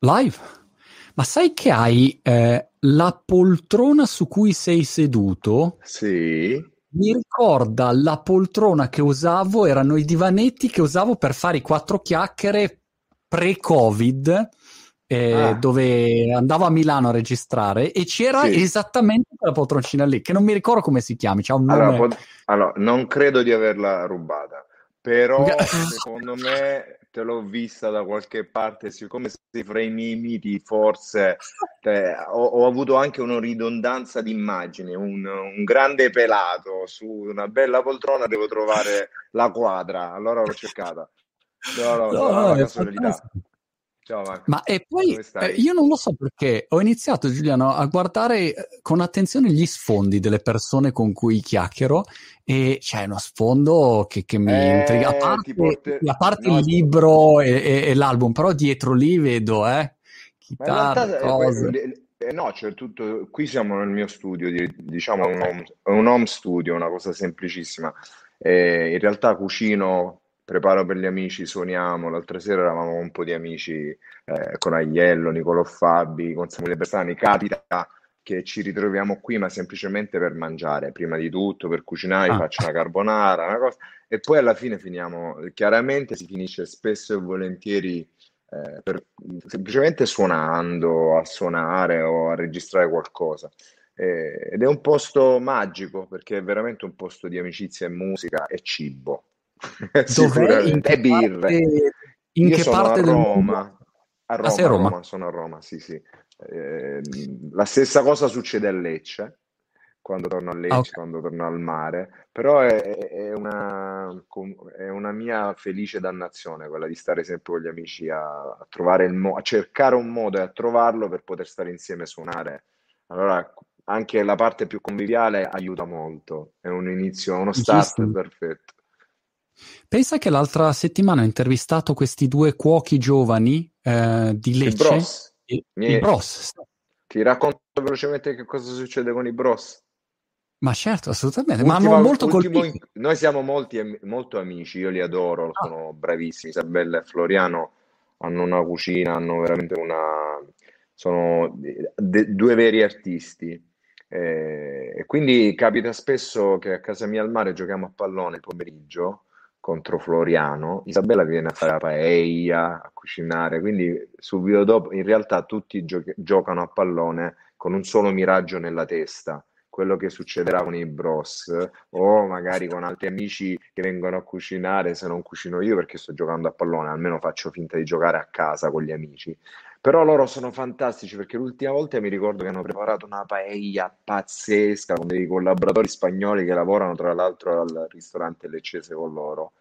Live? Ma sai che hai eh, la poltrona su cui sei seduto? Sì. Mi ricorda la poltrona che usavo, erano i divanetti che usavo per fare i quattro chiacchiere pre-Covid, eh, ah. dove andavo a Milano a registrare e c'era sì. esattamente quella poltroncina lì, che non mi ricordo come si chiami. C'ha un nome... allora, pot- allora, non credo di averla rubata, però secondo me te l'ho vista da qualche parte, siccome sei fra i miei miti, forse te, ho, ho, avuto anche una ridondanza di immagini, un, un, grande pelato su una bella poltrona, devo trovare la quadra, allora l'ho cercata. No, no, no, no, no. Ciao Marco. Ma e poi eh, io non lo so perché ho iniziato, Giuliano, a guardare eh, con attenzione gli sfondi delle persone con cui chiacchiero e c'è uno sfondo che, che mi eh, intriga. A parte, porter... a parte no, il libro e, e, e, l'album, però dietro lì vedo, eh, chitarre, eh, cose. Eh, no, c'è tutto. Qui siamo nel mio studio, diciamo un home, un home studio, una cosa semplicissima. Eh, in realtà cucino preparo per gli amici, suoniamo. L'altra sera eravamo un po' di amici eh, con Aiello, Nicolò Fabi, con Samuele Bersani. Capita che ci ritroviamo qui, ma semplicemente per mangiare, prima di tutto, per cucinare, ah. faccio una carbonara, una cosa, e poi alla fine finiamo, chiaramente si finisce spesso e volentieri eh, per, semplicemente suonando, a suonare o a registrare qualcosa. Ed è un posto magico perché è veramente un posto di amicizia e musica e cibo. Dov'è? In che birre. Parte, in Io che sono parte a Roma. A Roma, ah, a Roma. Roma, sono a Roma, sì, sì. Eh, la stessa cosa succede a Lecce, quando torno a Lecce, ah, okay. quando torno al mare, però è, è, una, è, una, mia felice dannazione quella di stare sempre con gli amici a, a trovare il mo- a cercare un modo e a trovarlo per poter stare insieme e suonare. Allora, anche la parte più conviviale aiuta molto, è un inizio, uno start perfetto. Pensa che l'altra settimana ho intervistato questi due cuochi giovani eh, di Lecce. I bros. I, i bros. Ti racconto velocemente che cosa succede con i bros. Ma certo, assolutamente. Ultima, ma hanno molto ultimo, colpito. Noi siamo molti, molto amici, io li adoro, ah. sono bravissimi. Isabella e Floriano hanno una cucina, hanno veramente una... sono de, due veri artisti. Eh, e quindi capita spesso che a casa mia al mare giochiamo a pallone il pomeriggio contro Floriano, Isabella viene a fare la paella, a cucinare, quindi subito dopo in realtà tutti gio- giocano a pallone con un solo miraggio nella testa, quello che succederà con i bros o magari con altri amici che vengono a cucinare se non cucino io perché sto giocando a pallone, almeno faccio finta di giocare a casa con gli amici. Però loro sono fantastici perché l'ultima volta mi ricordo che hanno preparato una paella pazzesca con dei collaboratori spagnoli che lavorano tra l'altro al ristorante Leccese con loro.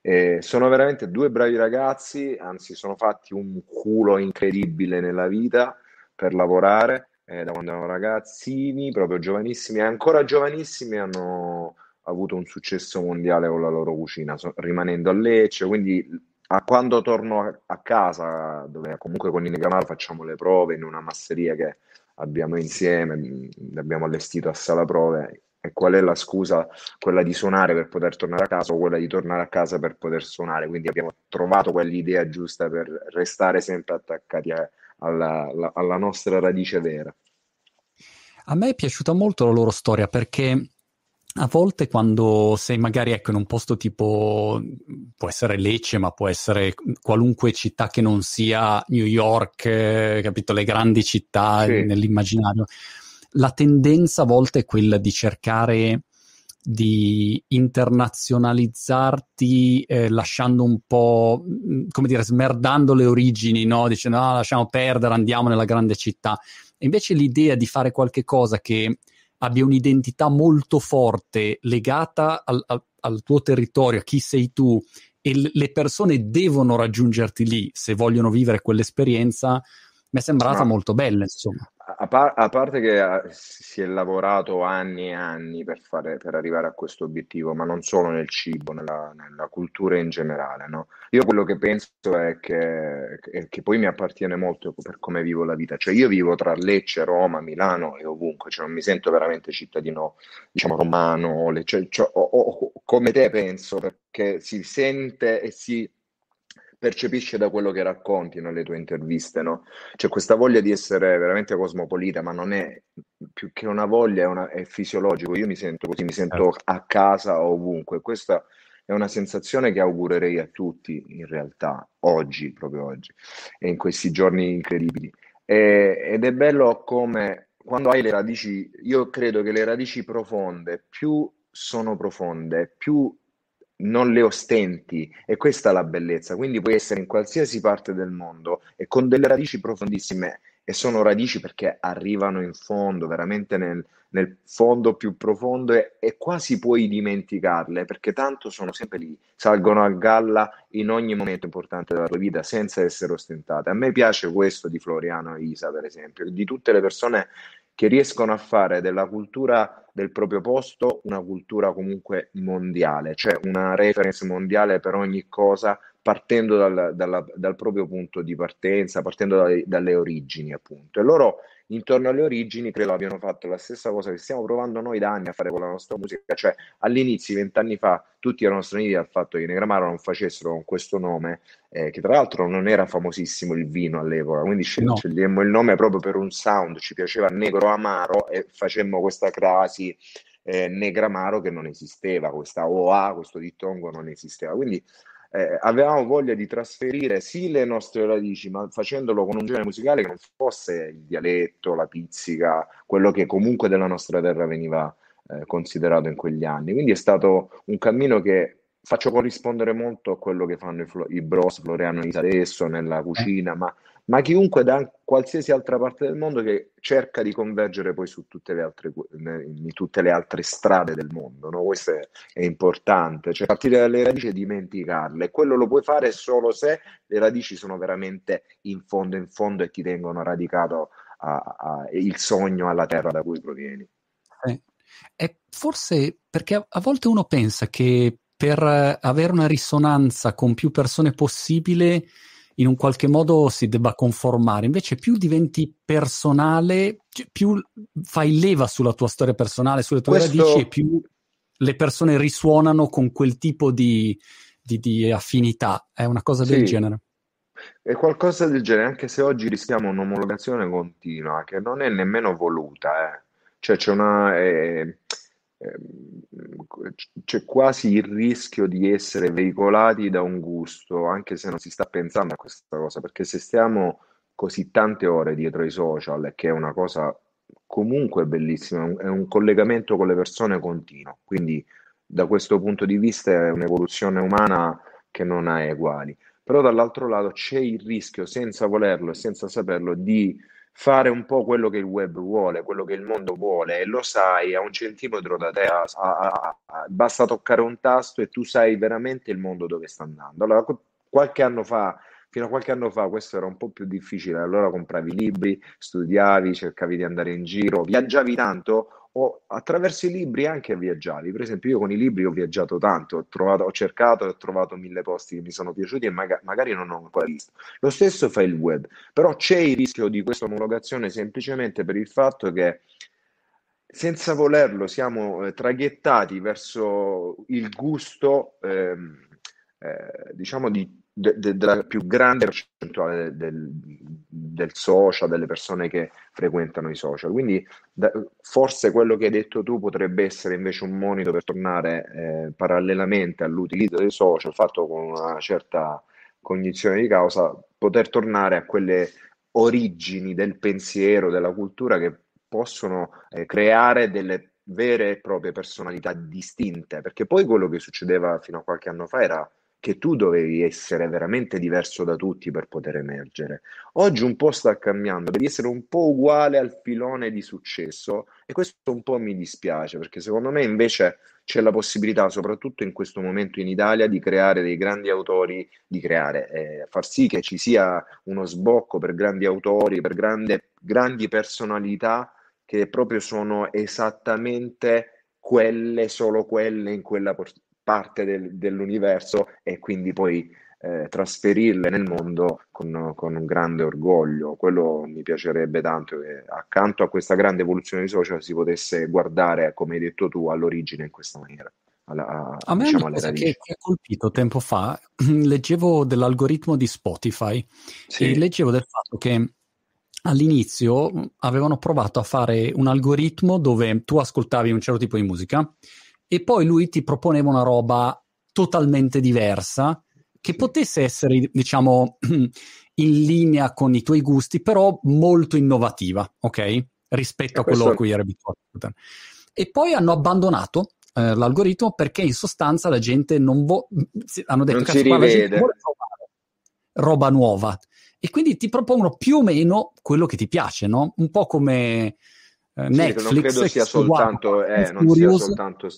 E sono veramente due bravi ragazzi, anzi sono fatti un culo incredibile nella vita per lavorare eh, da quando erano ragazzini, proprio giovanissimi, e ancora giovanissimi hanno avuto un successo mondiale con la loro cucina, so, rimanendo a Lecce, quindi a quando torno a casa, dove comunque con i Negamaro facciamo le prove in una masseria che abbiamo insieme, abbiamo allestito a sala prove, e qual è la scusa? Quella di suonare per poter tornare a casa o quella di tornare a casa per poter suonare. Quindi abbiamo trovato quell'idea giusta per restare sempre attaccati a, alla, alla, alla nostra radice vera. A me è piaciuta molto la loro storia perché a volte quando sei magari ecco, in un posto tipo, può essere Lecce, ma può essere qualunque città che non sia New York, eh, capito, le grandi città sì. nell'immaginario, la tendenza a volte è quella di cercare di internazionalizzarti eh, lasciando un po', come dire, smerdando le origini, no? Dicendo, no, lasciamo perdere, andiamo nella grande città. E invece l'idea di fare qualche cosa che abbia un'identità molto forte legata al, al, al tuo territorio, a chi sei tu, e l- le persone devono raggiungerti lì se vogliono vivere quell'esperienza, mi è sembrata no. molto bella, insomma. A, par- a, parte che eh, si è lavorato anni e anni per, fare, per arrivare a questo obiettivo, ma non solo nel cibo, nella, nella cultura in generale. No? Io quello che penso è che, che, poi mi appartiene molto per come vivo la vita. Cioè io vivo tra Lecce, Roma, Milano e ovunque, cioè non mi sento veramente cittadino, diciamo, romano, Lecce, cioè, o, o, come te penso, perché si sente e si percepisce da quello che racconti nelle tue interviste, no? C'è questa voglia di essere veramente cosmopolita, ma non è più che una voglia, è, una, è fisiologico. Io mi sento così, mi sento certo. a casa ovunque. Questa è una sensazione che augurerei a tutti, in realtà, oggi, proprio oggi, e in questi giorni incredibili. E, ed è bello come quando hai le radici, io credo che le radici profonde, più sono profonde, più non le ostenti e questa è la bellezza. Quindi puoi essere in qualsiasi parte del mondo e con delle radici profondissime e sono radici perché arrivano in fondo, veramente nel, nel fondo più profondo e, e, quasi puoi dimenticarle perché tanto sono sempre lì, salgono a galla in ogni momento importante della tua vita senza essere ostentate. A me piace questo di Floriano e Isa, per esempio, di tutte le persone che riescono a fare della cultura del proprio posto una cultura comunque mondiale, cioè una reference mondiale per ogni cosa, partendo dal, dalla, dal proprio punto di partenza, partendo dalle, dalle origini, appunto. E loro intorno alle origini credo abbiano fatto la stessa cosa che stiamo provando noi da anni a fare con la nostra musica, cioè all'inizio, vent'anni fa, tutti erano straniti dal fatto che Negramaro non facessero con questo nome, eh, che tra l'altro non era famosissimo il vino all'epoca, quindi scel- no. scegliemmo il nome proprio per un sound, ci piaceva Negro Amaro e facemmo questa crasi eh, Negramaro che non esisteva, questa OA, questo dittongo non esisteva, quindi eh, avevamo voglia di trasferire sì le nostre radici, ma facendolo con un genere musicale che non fosse il dialetto, la pizzica, quello che comunque della nostra terra veniva eh, considerato in quegli anni. Quindi è stato un cammino che faccio corrispondere molto a quello che fanno i, flo- i bros Floriano Isa adesso nella cucina, ma ma chiunque da qualsiasi altra parte del mondo che cerca di convergere poi su tutte le altre, tutte le altre strade del mondo. No? Questo è, è, importante, cioè partire dalle radici e dimenticarle. Quello lo puoi fare solo se le radici sono veramente in fondo, in fondo e ti tengono radicato a, a, il sogno alla terra da cui provieni. Eh, è forse perché a volte uno pensa che per avere una risonanza con più persone possibile in un qualche modo si debba conformare. Invece, più diventi personale, cioè, più fai leva sulla tua storia personale, sulle tue Questo... radici, e più le persone risuonano con quel tipo di, di, di affinità. È una cosa del sì. genere. È qualcosa del genere, anche se oggi rischiamo un'omologazione continua che non è nemmeno voluta. Eh. Cioè, c'è una. Eh, c'è quasi il rischio di essere veicolati da un gusto, anche se non si sta pensando a questa cosa, perché se stiamo così tante ore dietro ai social, che è una cosa comunque bellissima, è un collegamento con le persone continuo, quindi da questo punto di vista è un'evoluzione umana che non ha eguali. Però dall'altro lato c'è il rischio, senza volerlo e senza saperlo, di fare un po' quello che il web vuole, quello che il mondo vuole, e lo sai a un centimetro da te, a, a, a, basta toccare un tasto e tu sai veramente il mondo dove sta andando. Allora, qualche anno fa, fino a qualche anno fa, questo era un po' più difficile, allora compravi libri, studiavi, cercavi di andare in giro, viaggiavi tanto, o attraverso i libri anche viaggiavi. Per esempio, io con i libri ho viaggiato tanto, ho, trovato, ho cercato e ho trovato mille posti che mi sono piaciuti e maga- magari non ho ancora visto. Lo stesso fa il web, però c'è il rischio di questa omologazione semplicemente per il fatto che senza volerlo siamo eh, traghettati verso il gusto, ehm, eh, diciamo, di de, de, della più grande percentuale del, del, social, delle persone che frequentano i social. Quindi da, forse quello che hai detto tu potrebbe essere invece un monito per tornare eh, parallelamente all'utilizzo dei social, fatto con una certa cognizione di causa, poter tornare a quelle origini del pensiero, della cultura che possono eh, creare delle vere e proprie personalità distinte, perché poi quello che succedeva fino a qualche anno fa era che tu dovevi essere veramente diverso da tutti per poter emergere. Oggi un po' sta cambiando, devi essere un po' uguale al filone di successo e questo un po' mi dispiace perché secondo me invece c'è la possibilità, soprattutto in questo momento in Italia, di creare dei grandi autori, di creare, eh, far sì che ci sia uno sbocco per grandi autori, per grande, grandi personalità che proprio sono esattamente quelle, solo quelle in quella parte del, dell'universo e quindi poi eh, trasferirle nel mondo con, con, un grande orgoglio. Quello mi piacerebbe tanto che accanto a questa grande evoluzione dei social si potesse guardare, come hai detto tu, all'origine in questa maniera. alla, a me diciamo, cosa che, che, ha colpito tempo fa, leggevo dell'algoritmo di Spotify sì. e leggevo del fatto che all'inizio avevano provato a fare un algoritmo dove tu ascoltavi un certo tipo di musica e poi lui ti proponeva una roba totalmente diversa che potesse essere, diciamo, in linea con i tuoi gusti, però molto innovativa, ok? Rispetto a quello questo... a cui eri abituato. E poi hanno abbandonato eh, l'algoritmo perché in sostanza la gente non vuole, hanno detto che la gente vuole roba nuova e quindi ti propongono più o meno quello che ti piace, no? Un po' come eh, Netflix. Sì, non credo sia soltanto, eh, non sia soltanto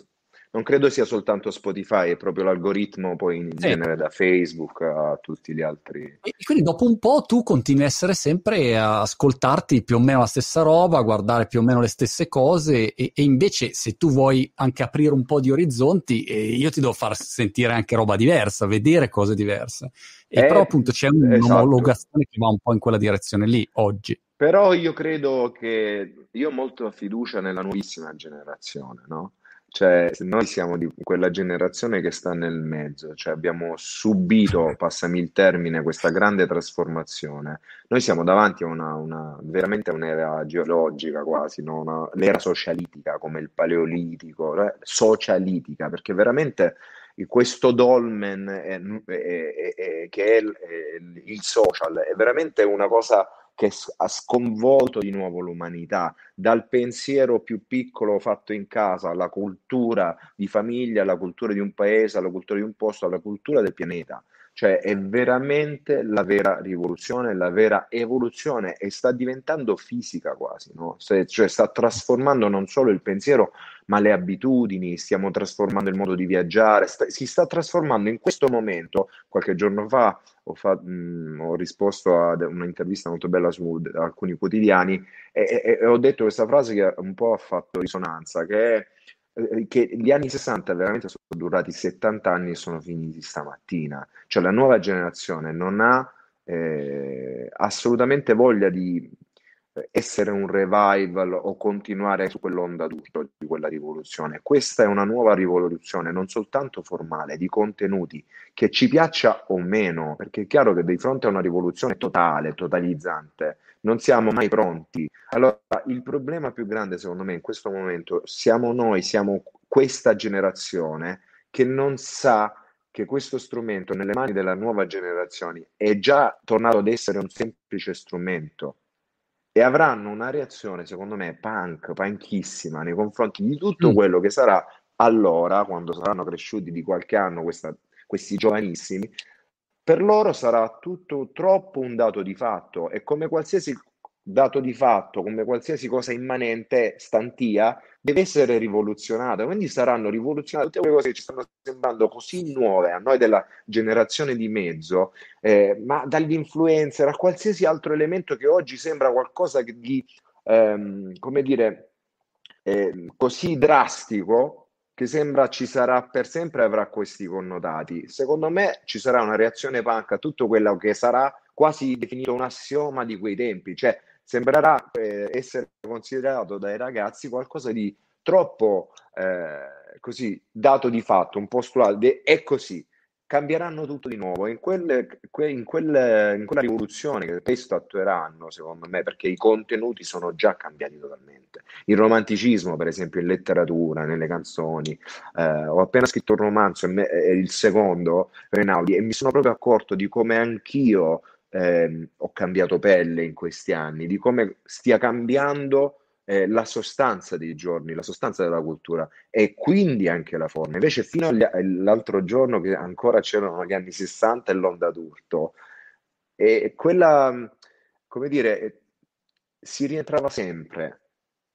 non credo sia soltanto Spotify, è proprio l'algoritmo poi in genere da Facebook a tutti gli altri. E quindi dopo un po' tu continui a essere sempre a ascoltarti più o meno la stessa roba, a guardare più o meno le stesse cose e, e invece se tu vuoi anche aprire un po' di orizzonti, eh, io ti devo far sentire anche roba diversa, vedere cose diverse. E eh, però appunto c'è un'omologazione esatto. che va un po' in quella direzione lì oggi. Però io credo che io ho molta fiducia nella nuovissima generazione, no? Cioè, noi siamo di quella generazione che sta nel mezzo, cioè abbiamo subito, passami il termine, questa grande trasformazione. Noi siamo davanti a una, una veramente un'era geologica quasi, no? una, l'era socialitica come il paleolitico, eh? socialitica, perché veramente questo dolmen è, è, è, che è il, il social è veramente una cosa che ha sconvolto di nuovo l'umanità, dal pensiero più piccolo fatto in casa alla cultura di famiglia, alla cultura di un paese, alla cultura di un posto, alla cultura del pianeta. Cioè è veramente la vera rivoluzione, la vera evoluzione e sta diventando fisica quasi, no? Se, cioè sta trasformando non solo il pensiero, ma le abitudini, stiamo trasformando il modo di viaggiare, sta, si sta trasformando in questo momento. Qualche giorno fa ho, fa, mh, ho risposto a un'intervista molto bella su alcuni quotidiani e, e, e ho detto questa frase che un po' ha fatto risonanza, che è che gli anni 60 veramente sono durati 70 anni e sono finiti stamattina. Cioè la nuova generazione non ha eh, assolutamente voglia di essere un revival o continuare su quell'onda d'urto di quella rivoluzione. Questa è una nuova rivoluzione, non soltanto formale, di contenuti, che ci piaccia o meno, perché è chiaro che di fronte a una rivoluzione totale, totalizzante, non siamo mai pronti. Allora, il problema più grande, secondo me, in questo momento siamo noi, siamo questa generazione che non sa che questo strumento nelle mani della nuova generazione è già tornato ad essere un semplice strumento e avranno una reazione, secondo me, punk, punkissima nei confronti di tutto mm. quello che sarà allora, quando saranno cresciuti di qualche anno questa, questi giovanissimi, per loro sarà tutto troppo un dato di fatto e come qualsiasi dato di fatto, come qualsiasi cosa immanente, stantia, deve essere rivoluzionata. Quindi saranno rivoluzionate tutte quelle cose che ci stanno sembrando così nuove a noi della generazione di mezzo, eh, ma dagli influencer a qualsiasi altro elemento che oggi sembra qualcosa di, ehm, come dire, eh, così drastico che sembra ci sarà per sempre avrà questi connotati. Secondo me ci sarà una reazione punk a tutto quello che sarà quasi definito un assioma di quei tempi, cioè sembrerà eh, essere considerato dai ragazzi qualcosa di troppo eh, così dato di fatto, un postulato, è così, cambieranno tutto di nuovo. In, quelle, que, in, quelle, in, quella rivoluzione che spesso attueranno, secondo me, perché i contenuti sono già cambiati totalmente. Il romanticismo, per esempio, in letteratura, nelle canzoni. Eh, ho appena scritto un romanzo, è il secondo, Renaudi, e mi sono proprio accorto di come anch'io eh, ho cambiato pelle in questi anni, di come stia cambiando eh, la sostanza dei giorni, la sostanza della cultura e quindi anche la forma. Invece fino all'altro giorno che ancora c'erano gli anni 60 e l'onda d'urto, e quella, come dire, si rientrava sempre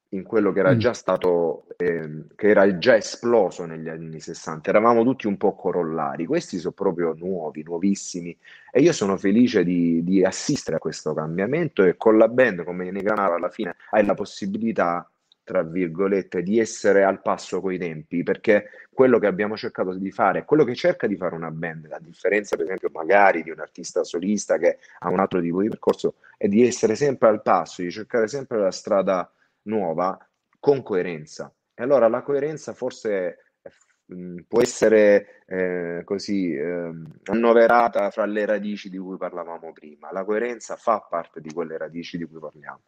in quello che era mm. già stato, eh, che era già esploso negli anni 60. Eravamo tutti un po' corollari, questi sono proprio nuovi, nuovissimi e io sono felice di, di assistere a questo cambiamento e con la band come Negranaro alla fine hai la possibilità tra virgolette, di essere al passo coi tempi, perché quello che abbiamo cercato di fare, quello che cerca di fare una band, a differenza per esempio magari di un artista solista che ha un altro tipo di percorso, è di essere sempre al passo, di cercare sempre la strada nuova con coerenza. E allora la coerenza forse mh, può essere eh, così eh, annoverata fra le radici di cui parlavamo prima. La coerenza fa parte di quelle radici di cui parliamo.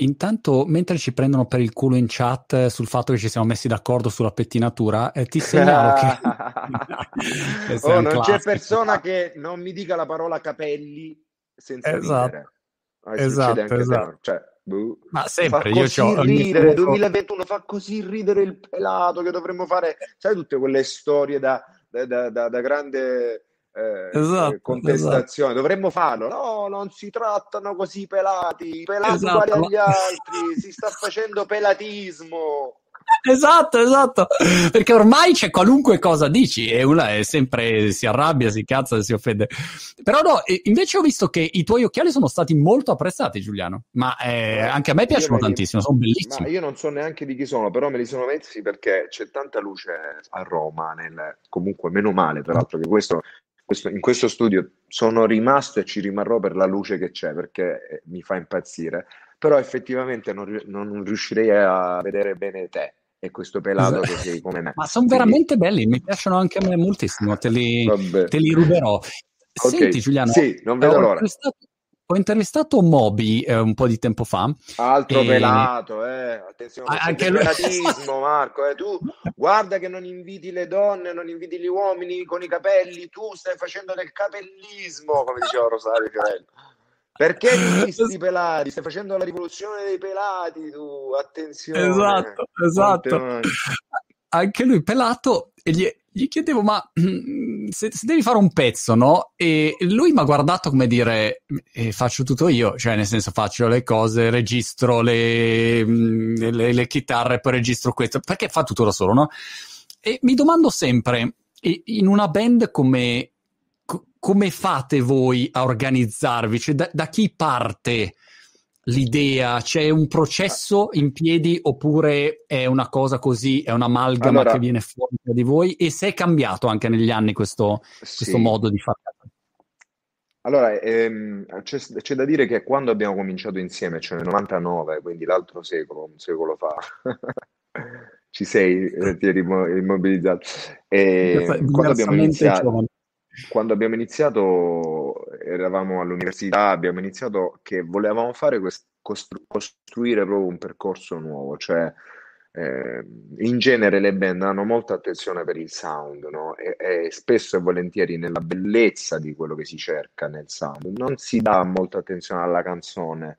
Intanto, mentre ci prendono per il culo in chat sul fatto che ci siamo messi d'accordo sulla pettinatura, eh, ti segnalo che... oh, non c'è persona che non mi dica la parola capelli senza esatto. ridere. Ah, esatto, esatto. Cioè, boh. Ma sempre, io ho ridere, 2021 fa così ridere il pelato che dovremmo fare, sai tutte quelle storie da, da, da, da grande eh, esatto, contestazione. Esatto. Dovremmo farlo. No, non si trattano così pelati, pelati esatto, uguali agli altri, si sta facendo pelatismo. Esatto, esatto, perché ormai c'è qualunque cosa dici e una è sempre si arrabbia, si cazza, si offende. Però no, invece ho visto che i tuoi occhiali sono stati molto apprezzati, Giuliano, ma eh, anche a me piacciono io tantissimo, sono bellissimi. Ma io non so neanche di chi sono, però me li sono messi perché c'è tanta luce a Roma, nel... comunque meno male peraltro che questo questo, in questo studio sono rimasto e ci rimarrò per la luce che c'è perché eh, mi fa impazzire, però effettivamente non, non riuscirei a vedere bene te e questo pelato esatto. così come me. Ma sono Quindi... veramente belli, mi piacciono anche a me moltissimo, te li, te li ruberò. Okay. Senti Giuliano, sì, non vedo l'ora. Stato, ho intervistato Moby eh, un po' di tempo fa. Altro e... pelato, eh. Attenzione, anche il pelatismo, Marco. Eh. Tu guarda che non inviti le donne, non inviti gli uomini con i capelli, tu stai facendo del capellismo, come diceva Rosario Fiorello. Perché questi pelati? Stai facendo la rivoluzione dei pelati, tu, attenzione. Esatto, esatto. Anche lui pelato e gli, gli chiedevo, ma mm, se, se, devi fare un pezzo, no? E lui mi ha guardato come dire, eh, faccio tutto io, cioè nel senso faccio le cose, registro le, mm, le, le chitarre, poi registro questo, perché fa tutto da solo, no? E mi domando sempre, in una band come, come fate voi a organizzarvi? Cioè da, da chi parte? l'idea? C'è un processo in piedi oppure è una cosa così, è un'amalgama allora, che viene fuori di voi? E se è cambiato anche negli anni questo, sì. questo modo di fare? Allora, ehm, c'è, c'è, da dire che quando abbiamo cominciato insieme, cioè nel 99, quindi l'altro secolo, un secolo fa, ci sei, eh, ti eri immobilizzato. E quando abbiamo iniziato, quando abbiamo iniziato, eravamo all'università, abbiamo iniziato che volevamo fare quest- costru- costruire proprio un percorso nuovo, cioè eh, in genere le band hanno molta attenzione per il sound, no? e, e, spesso e volentieri nella bellezza di quello che si cerca nel sound non si dà molta attenzione alla canzone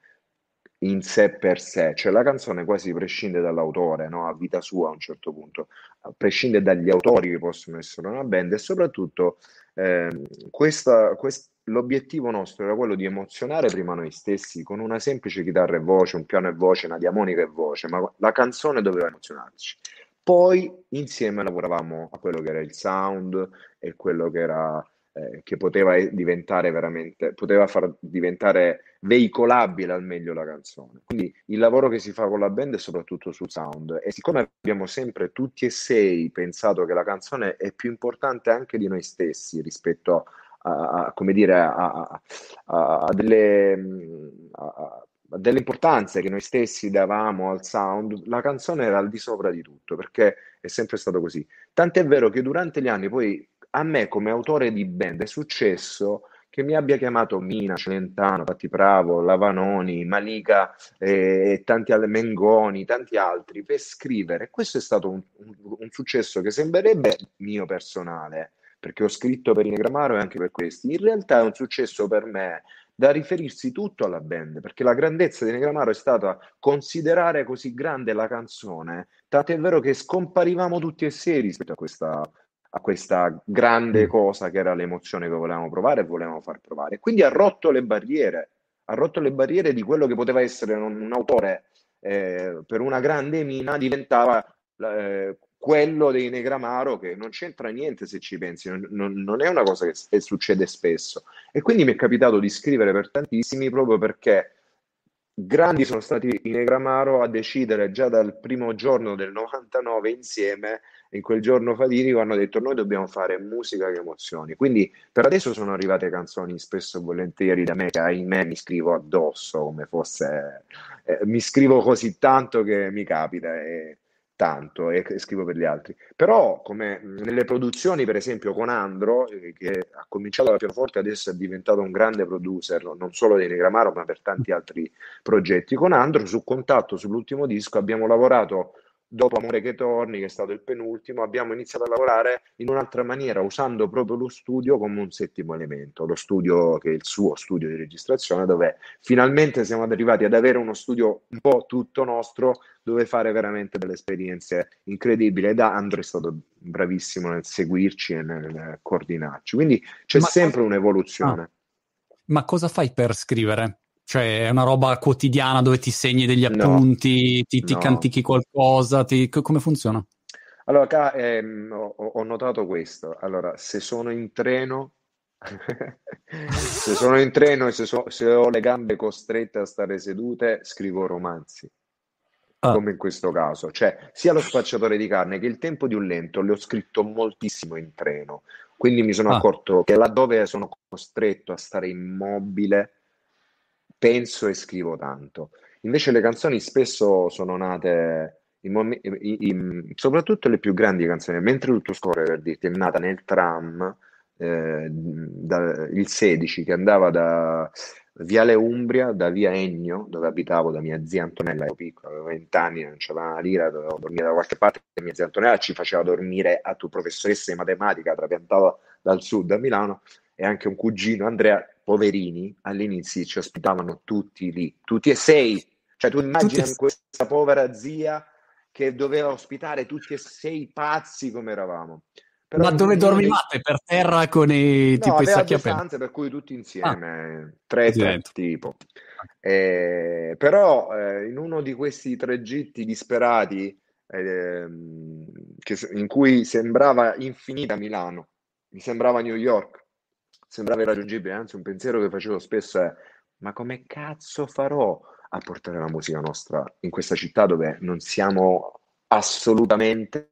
in sé per sé, cioè la canzone quasi prescinde dall'autore, no? a vita sua a un certo punto, prescinde dagli autori che possono essere una band e soprattutto eh, questa, quest- l'obiettivo nostro era quello di emozionare prima noi stessi con una semplice chitarra e voce, un piano e voce, una diamonica e voce, ma la canzone doveva emozionarci. Poi insieme lavoravamo a quello che era il sound e quello che era eh, che poteva diventare veramente, poteva far diventare veicolabile al meglio la canzone. Quindi il lavoro che si fa con la band è soprattutto sul sound e siccome abbiamo sempre tutti e sei pensato che la canzone è più importante anche di noi stessi rispetto a, a come dire, a, a, a delle... A, delle importanze che noi stessi davamo al sound, la canzone era al di sopra di tutto, perché è sempre stato così. Tant'è vero che durante gli anni poi a me come autore di band è successo che mi abbia chiamato Mina, Celentano, Patti Bravo, Lavanoni, Malika eh, e tanti altri, Mengoni, tanti altri per scrivere. Questo è stato un, un, un successo che sembrerebbe mio personale, perché ho scritto per Inegramaro e anche per questi. In realtà è un successo per me da riferirsi tutto alla band, perché la grandezza di Negramaro è stata considerare così grande la canzone, tant'è vero che scomparivamo tutti e sei rispetto a questa a questa grande mm. cosa che era l'emozione che volevamo provare e volevamo far provare. Quindi ha rotto le barriere, ha rotto le barriere di quello che poteva essere un, un autore eh, per una grande mina, diventava eh, quello dei Negramaro che non c'entra niente se ci pensi, non, non è una cosa che, che succede spesso. E quindi mi è capitato di scrivere per tantissimi proprio perché grandi sono stati i Negramaro a decidere già dal primo giorno del 99 insieme in quel giorno fatidico hanno detto noi dobbiamo fare musica che emozioni. Quindi per adesso sono arrivate canzoni spesso e volentieri da me che ahimè mi scrivo addosso come fosse... Eh, mi scrivo così tanto che mi capita e tanto e, e, scrivo per gli altri. Però, come nelle produzioni, per esempio, con Andro, eh, che ha cominciato da pianoforte, adesso è diventato un grande producer, non solo di Negramaro, ma per tanti altri progetti. Con Andro, su Contatto, sull'ultimo disco, abbiamo lavorato dopo Amore che torni, che è stato il penultimo, abbiamo iniziato a lavorare in un'altra maniera, usando proprio lo studio come un settimo elemento, lo studio che è il suo studio di registrazione, dove finalmente siamo arrivati ad avere uno studio un po' tutto nostro, dove fare veramente delle esperienze incredibili. Ed Andro è stato bravissimo nel seguirci e nel coordinarci. Quindi c'è Ma sempre un'evoluzione. Ah. Ma cosa fai per scrivere? Cioè, è una roba quotidiana dove ti segni degli appunti, no, ti, ti no. cantichi qualcosa, ti... come funziona? Allora, ca- ehm, ho, ho, notato questo. Allora, se sono in treno, se sono in treno e se, so- se, ho le gambe costrette a stare sedute, scrivo romanzi. Ah. Come in questo caso, cioè sia lo spacciatore di carne che il tempo di un lento le ho scritto moltissimo in treno. Quindi mi sono ah. accorto che laddove sono costretto a stare immobile, penso e scrivo tanto. Invece le canzoni spesso sono nate, in mom- in, in, soprattutto le più grandi canzoni, mentre tutto scorre per dirti, è nata nel tram, eh, da, il 16 che andava da Viale Umbria, da via Ennio, dove abitavo da mia zia Antonella, ero piccolo, avevo 20 anni, non c'aveva una lira, dovevo dormire da qualche parte, e mia zia Antonella ci faceva dormire a tua professoressa di matematica, trapiantata dal sud a Milano, e anche un cugino Andrea poverini all'inizio ci ospitavano tutti lì, tutti e sei. Cioè tu immagini tutti... questa povera zia che doveva ospitare tutti e sei pazzi come eravamo. Però Ma dove dormivate? Dei... Per terra con i, no, tipo i sacchi aperti? per cui tutti insieme, ah. tre, tre tipo. Eh, però eh, in uno di questi tragitti disperati eh, che, in cui sembrava infinita Milano, mi sembrava New York, sembrava irraggiungibile, anzi un pensiero che facevo spesso è ma come cazzo farò a portare la musica nostra in questa città dove non siamo assolutamente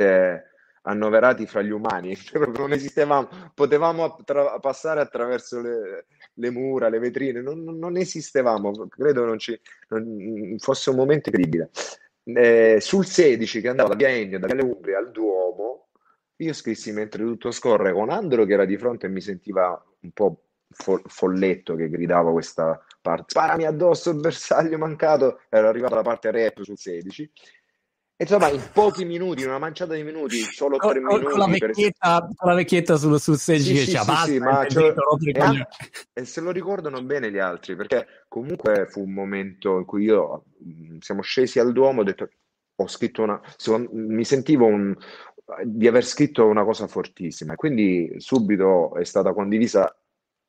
annoverati fra gli umani, non esistevamo, potevamo attra- passare attraverso le, le, mura, le vetrine, non, non esistevamo, credo non, ci, non fosse un momento incredibile. Eh, sul 16 che andava da Via Ennio, da Viale Umbria al Duomo, io scrissi mentre tutto scorre con Andro che era di fronte e mi sentiva un po' fo- folletto che gridava questa parte. Sparami addosso il bersaglio mancato. Era arrivata la parte rap sul 16. Insomma, in pochi minuti, in una manciata di minuti, solo tre minuti. Con la vecchietta, per... con la vecchietta sul, sul 16 sì, che sì, sì, sì, ma cioè, e, e, se lo ricordano bene gli altri, perché comunque fu un momento in cui io siamo scesi al Duomo, ho detto, ho scritto una, mi sentivo un, di aver scritto una cosa fortissima. Quindi subito è stata condivisa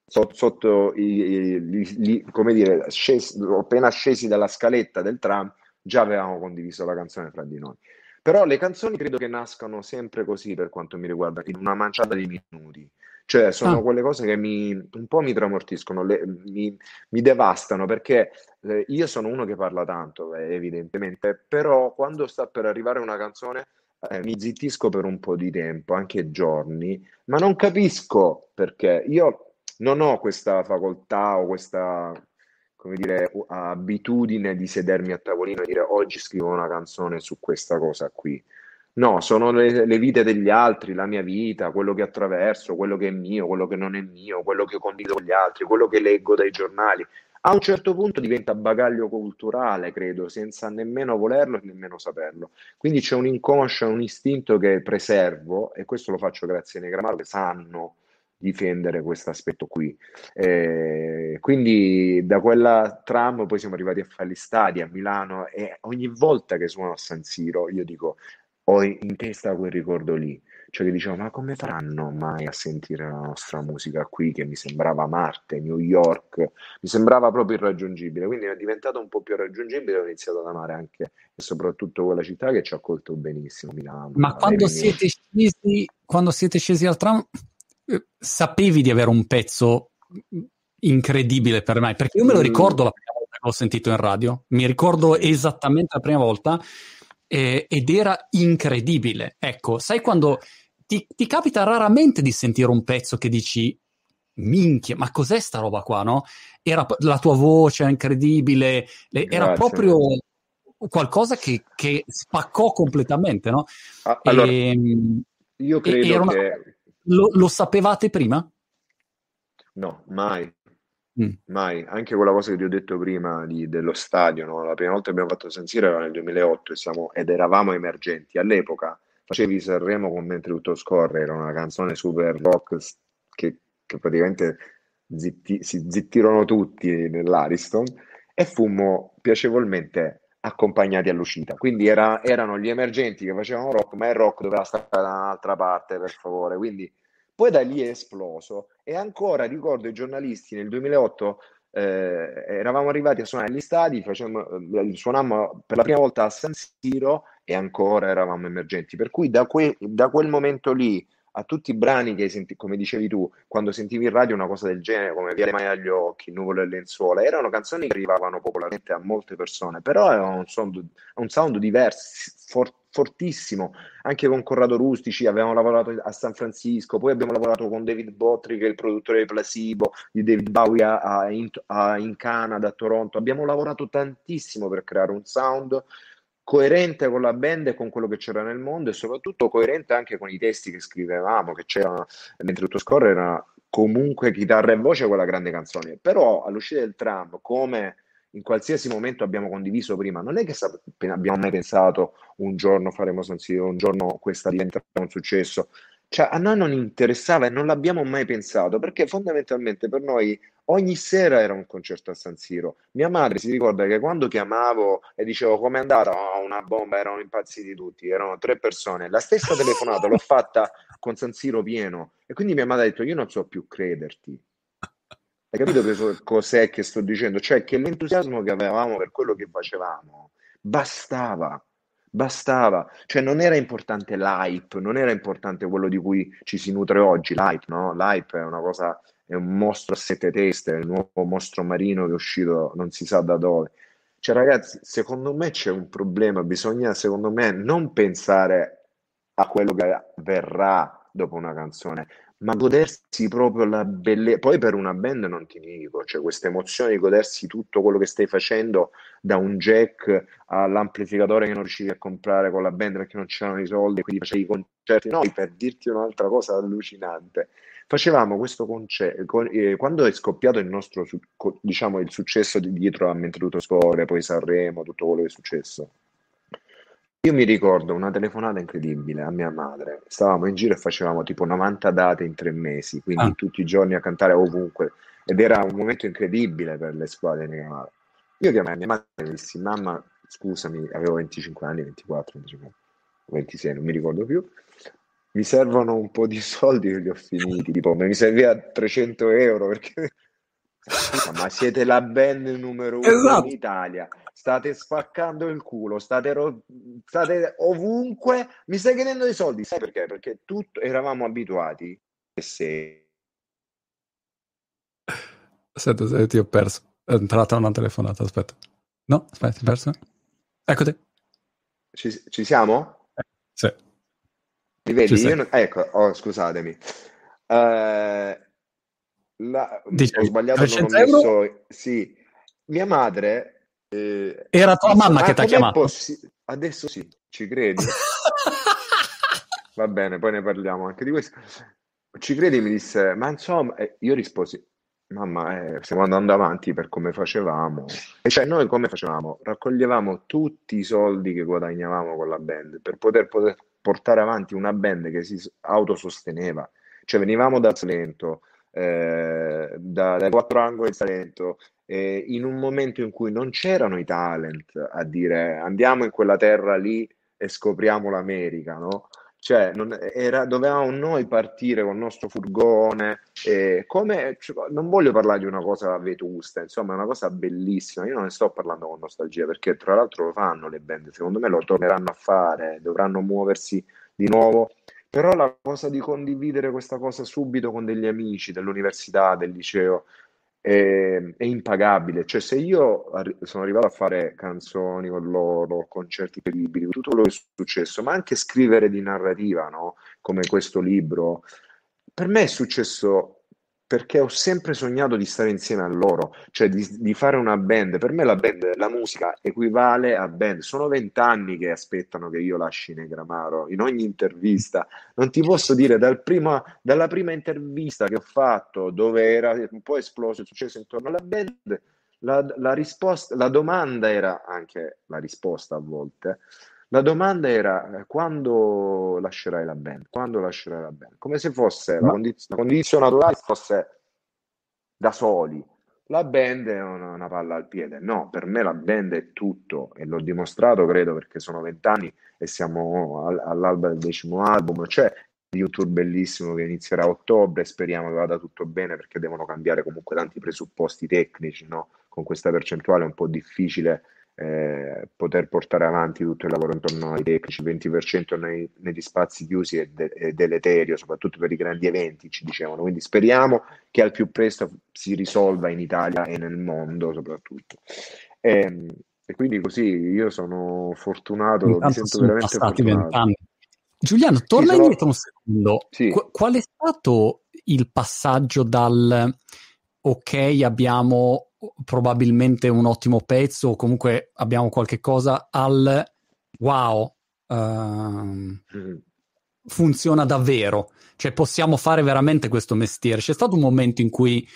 sotto, sotto i, i, i, come dire, scesi, appena scesi dalla scaletta del tram, già avevamo condiviso la canzone fra di noi. Però le canzoni credo che nascano sempre così per quanto mi riguarda, in una manciata di minuti. Cioè, sono ah. quelle cose che mi, un po' mi tramortiscono, le, mi, mi, devastano perché eh, io sono uno che parla tanto, eh, evidentemente, però quando sta per arrivare una canzone eh, mi zittisco per un po' di tempo, anche giorni, ma non capisco perché io non ho questa facoltà o questa, come dire, abitudine di sedermi a tavolino e dire oggi scrivo una canzone su questa cosa qui. No, sono le, le, vite degli altri, la mia vita, quello che attraverso, quello che è mio, quello che non è mio, quello che condivido con gli altri, quello che leggo dai giornali a un certo punto diventa bagaglio culturale, credo, senza nemmeno volerlo e nemmeno saperlo. Quindi c'è un inconscio, un istinto che preservo e questo lo faccio grazie ai Negramaro che sanno difendere questo aspetto qui. Eh, quindi da quella tram poi siamo arrivati a fare gli stadi a Milano e ogni volta che suono a San Siro io dico ho in testa quel ricordo lì cioè che dicevo, ma come faranno mai a sentire la nostra musica qui che mi sembrava Marte, New York, mi sembrava proprio irraggiungibile, quindi è diventato un po' più raggiungibile ho iniziato ad amare anche e soprattutto quella città che ci ha accolto benissimo, Milano. Ma quando siete, scesi, quando siete scesi al tram, eh, sapevi di avere un pezzo incredibile per me, perché io me lo mm. ricordo la prima volta che l'ho sentito in radio, mi ricordo esattamente la prima volta eh, ed era incredibile. Ecco, sai quando ti, ti, capita raramente di sentire un pezzo che dici minchia, ma cos'è sta roba qua, no? Era la tua voce incredibile, era proprio qualcosa che, che spaccò completamente, no? Allora, e, ehm, io credo una... che... Lo, lo, sapevate prima? No, mai. Mm. Mai. Anche quella cosa che ti ho detto prima di, dello stadio, no? la prima volta che abbiamo fatto San Siro era nel 2008 siamo, ed eravamo emergenti. All'epoca facevi Sanremo con Mentre tutto scorre, era una canzone super rock che, che praticamente zitti, si zittirono tutti nell'Ariston e fummo piacevolmente accompagnati all'uscita. Quindi era, erano gli emergenti che facevano rock, ma il rock doveva stare da un'altra parte, per favore. Quindi poi da lì è esploso e ancora ricordo i giornalisti nel 2008 eh, eravamo arrivati a suonare agli stadi, facevamo, eh, suonammo per la prima volta a San Siro e ancora eravamo emergenti. Per cui da, que- da quel momento lì a tutti i brani che senti, come dicevi tu, quando sentivi in radio una cosa del genere, come Via le mani agli occhi, Nuvole e lenzuola, erano canzoni che arrivavano popolarmente a molte persone, però avevano un sound, un sound diverso, for, fortissimo. Anche con Corrado Rustici avevamo lavorato a San Francisco, poi abbiamo lavorato con David Botry, che è il produttore di Placebo, di David Bowie a, a, in, a, in Canada, a Toronto. Abbiamo lavorato tantissimo per creare un sound coerente con la band e con quello che c'era nel mondo e soprattutto coerente anche con i testi che scrivevamo, che c'erano mentre tutto scorre era comunque chitarra e voce quella grande canzone. Però all'uscita del tram, come in qualsiasi momento abbiamo condiviso prima, non è che abbiamo mai pensato un giorno faremo San Siro, un giorno questa diventerà un successo. Cioè, a noi non interessava e non l'abbiamo mai pensato perché fondamentalmente per noi ogni sera era un concerto a San Siro. Mia madre si ricorda che quando chiamavo e dicevo come è andata, oh, una bomba, erano impazziti tutti, erano tre persone. La stessa telefonata l'ho fatta con San Siro pieno e quindi mia madre ha detto io non so più crederti. Hai capito che cos'è che sto dicendo? Cioè che l'entusiasmo che avevamo per quello che facevamo bastava Bastava, cioè non era importante l'hype, non era importante quello di cui ci si nutre oggi, l'hype, no? L'hype è una cosa, è un mostro a sette teste, è il nuovo mostro marino che è uscito non si sa da dove. Cioè ragazzi, secondo me c'è un problema, bisogna secondo me non pensare a quello che verrà dopo una canzone, ma godersi proprio la bellezza. Poi per una band non ti dico, cioè questa emozione di godersi tutto quello che stai facendo, da un jack all'amplificatore che non riuscivi a comprare con la band perché non c'erano i soldi, quindi facevi i concerti. Noi, per dirti un'altra cosa allucinante, facevamo questo concerto, eh, quando è scoppiato il nostro, diciamo, il successo di dietro a Mentre tutto scorre, poi Sanremo, tutto quello che è successo io mi ricordo una telefonata incredibile a mia madre. Stavamo in giro e facevamo tipo 90 date in tre mesi, quindi ah. tutti i giorni a cantare ovunque. Ed era un momento incredibile per le squadre di mia madre. Io chiamai mia madre e dissi, mamma, scusami, avevo 25 anni, 24, 25, 26, non mi ricordo più. Mi servono un po' di soldi che li ho finiti, tipo mi serviva 300 euro perché ma siete la band numero uno esatto. in Italia, state spaccando il culo, state, ro- state ovunque, mi stai chiedendo dei soldi, sai perché? Perché tutto, eravamo abituati e se... Aspetta, ti ho perso, è entrata una telefonata, aspetta. No, aspetta, ti ho perso? Eccoti. Ci, ci siamo? Eh, sì. Mi vedi? Non... Ecco, oh, scusatemi. Uh, la, Dici, ho sbagliato, non ho messo... Euro? Sì, mia madre... Eh, Era tua mamma che ti ha chiamato? Possi- adesso sì, ci credi? Va bene, poi ne parliamo anche di questo. Ci credi? Mi disse, ma insomma, eh, io risposi, mamma, eh, stiamo andando avanti per come facevamo. E cioè noi come facevamo? Raccoglievamo tutti i soldi che guadagnavamo con la band per poter, poter portare avanti una band che si autososteneva. Cioè venivamo da Salento, eh, da, dai quattro angoli del Salento, eh, in un momento in cui non c'erano i talent a dire andiamo in quella terra lì e scopriamo l'America, no? Cioè, non, era, dovevamo noi partire con il nostro furgone, eh, come, cioè, non voglio parlare di una cosa vetusta, insomma, è una cosa bellissima. Io non ne sto parlando con nostalgia perché, tra l'altro, lo fanno le band, secondo me lo torneranno a fare, dovranno muoversi di nuovo però la cosa di condividere questa cosa subito con degli amici dell'università, del liceo, è, è impagabile. Cioè, se io sono arrivato a fare canzoni con loro, concerti incredibili, tutto quello che è successo, ma anche scrivere di narrativa, no? Come questo libro, per me è successo perché ho sempre sognato di stare insieme a loro, cioè di, di, fare una band. Per me la band, la musica equivale a band. Sono vent'anni che aspettano che io lasci Negramaro in ogni intervista. Non ti posso dire dal prima, dalla prima intervista che ho fatto, dove era un po' esploso il successo intorno alla band, la, la risposta, la domanda era anche la risposta a volte la domanda era eh, quando lascerai la band? Quando lascerai la band? Come se fosse la, condiz- la condizione naturale fosse da soli. La band è una, una, palla al piede. No, per me la band è tutto e l'ho dimostrato, credo, perché sono vent'anni e siamo all- all'alba del decimo album. C'è YouTube bellissimo che inizierà a ottobre, speriamo che vada tutto bene perché devono cambiare comunque tanti presupposti tecnici, no? Con questa percentuale è un po' difficile eh, poter portare avanti tutto il lavoro intorno ai tecnici, il 20% nei, negli spazi chiusi è, de- è, deleterio, soprattutto per i grandi eventi, ci dicevano. Quindi speriamo che al più presto si risolva in Italia e nel mondo soprattutto. E, ehm, e quindi così io sono fortunato, Intanto mi sento veramente fortunato. Giuliano, torna sì, sono... indietro un secondo. Sì. Qu- qual è stato il passaggio dal ok, abbiamo probabilmente un ottimo pezzo o comunque abbiamo qualche cosa al wow, uh, funziona davvero, cioè possiamo fare veramente questo mestiere. C'è stato un momento in cui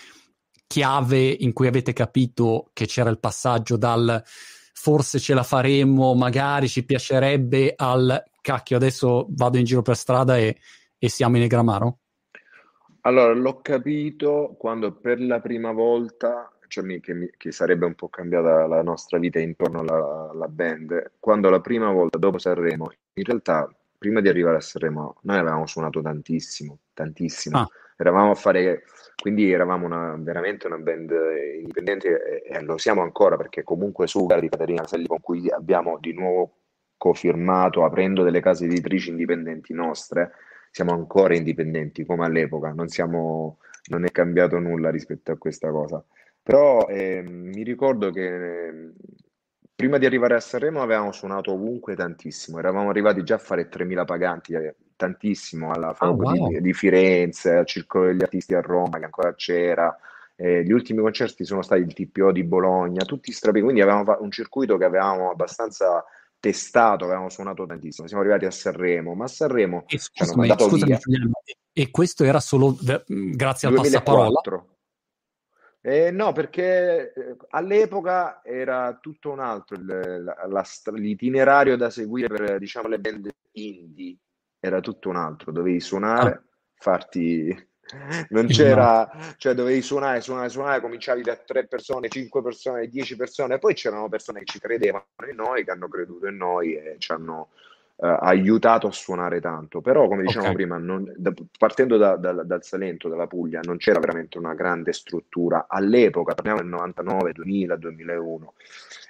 chiave in cui avete capito che c'era il passaggio dal forse ce la faremo, magari ci piacerebbe al cacchio, adesso vado in giro per strada e, e siamo in Egramaro? Allora, l'ho capito quando per la prima volta cioè che, mi, che, sarebbe un po' cambiata la nostra vita intorno alla, alla, band, quando la prima volta dopo Sanremo, in realtà prima di arrivare a Sanremo noi avevamo suonato tantissimo, tantissimo, ah. eravamo a fare, quindi eravamo una, veramente una band indipendente e, e, lo siamo ancora perché comunque Sugar di Caterina Selli con cui abbiamo di nuovo cofirmato aprendo delle case editrici indipendenti nostre, siamo ancora indipendenti come all'epoca, non, siamo, non è cambiato nulla rispetto a questa cosa. Però eh, mi ricordo che eh, prima di arrivare a Sanremo avevamo suonato ovunque tantissimo, eravamo arrivati già a fare 3.000 paganti, eh, tantissimo alla oh, wow. di, di, Firenze, al Circolo degli Artisti a Roma che ancora c'era. Eh, gli ultimi concerti sono stati il TPO di Bologna, tutti strapi, quindi avevamo fatto un circuito che avevamo abbastanza testato, avevamo suonato tantissimo. Siamo arrivati a Sanremo, ma a Sanremo e, scusami, scusami, e questo era solo grazie al 2004. passaparola? Eh, no, perché eh, all'epoca era tutto un altro il, la, la, l'itinerario da seguire per diciamo, le band indie, era tutto un altro, dovevi suonare, ah. farti... Non c'era, cioè dovevi suonare, suonare, suonare, cominciavi da tre persone, cinque persone, dieci persone, poi c'erano persone che ci credevano in noi, che hanno creduto in noi e ci hanno uh, aiutato a suonare tanto. Però, come dicevamo okay. prima, non, da, partendo da, da, dal Salento, dalla Puglia, non c'era veramente una grande struttura all'epoca, parliamo del 99, 2000, 2001.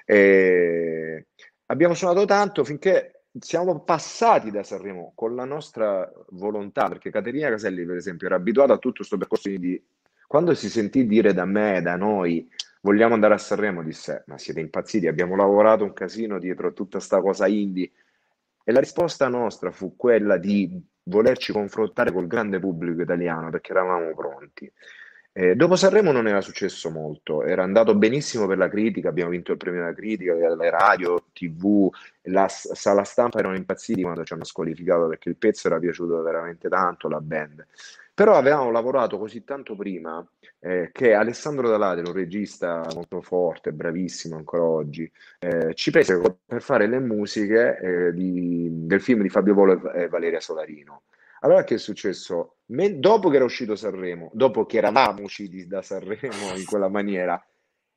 E abbiamo suonato tanto finché siamo passati da Sanremo con la nostra volontà, perché Caterina Caselli, per esempio, era abituata a tutto questo percorso di... Quando si sentì dire da me, da noi, vogliamo andare a Sanremo, disse, ma siete impazziti, abbiamo lavorato un casino dietro tutta questa cosa indie, e la risposta nostra fu quella di volerci confrontare col grande pubblico italiano perché eravamo pronti. Eh, dopo Sanremo non era successo molto, era andato benissimo per la critica, abbiamo vinto il premio della critica, le radio, tv, la sala stampa erano impazziti quando ci hanno squalificato perché il pezzo era piaciuto veramente tanto, la band. Però avevamo lavorato così tanto prima eh, che Alessandro Dalade, un regista molto forte, bravissimo ancora oggi, eh, ci prese per fare le musiche eh, di, del film di Fabio Volo e Valeria Solarino. Allora che è successo? Me, dopo che era uscito Sanremo, dopo che eravamo usciti da Sanremo in quella maniera,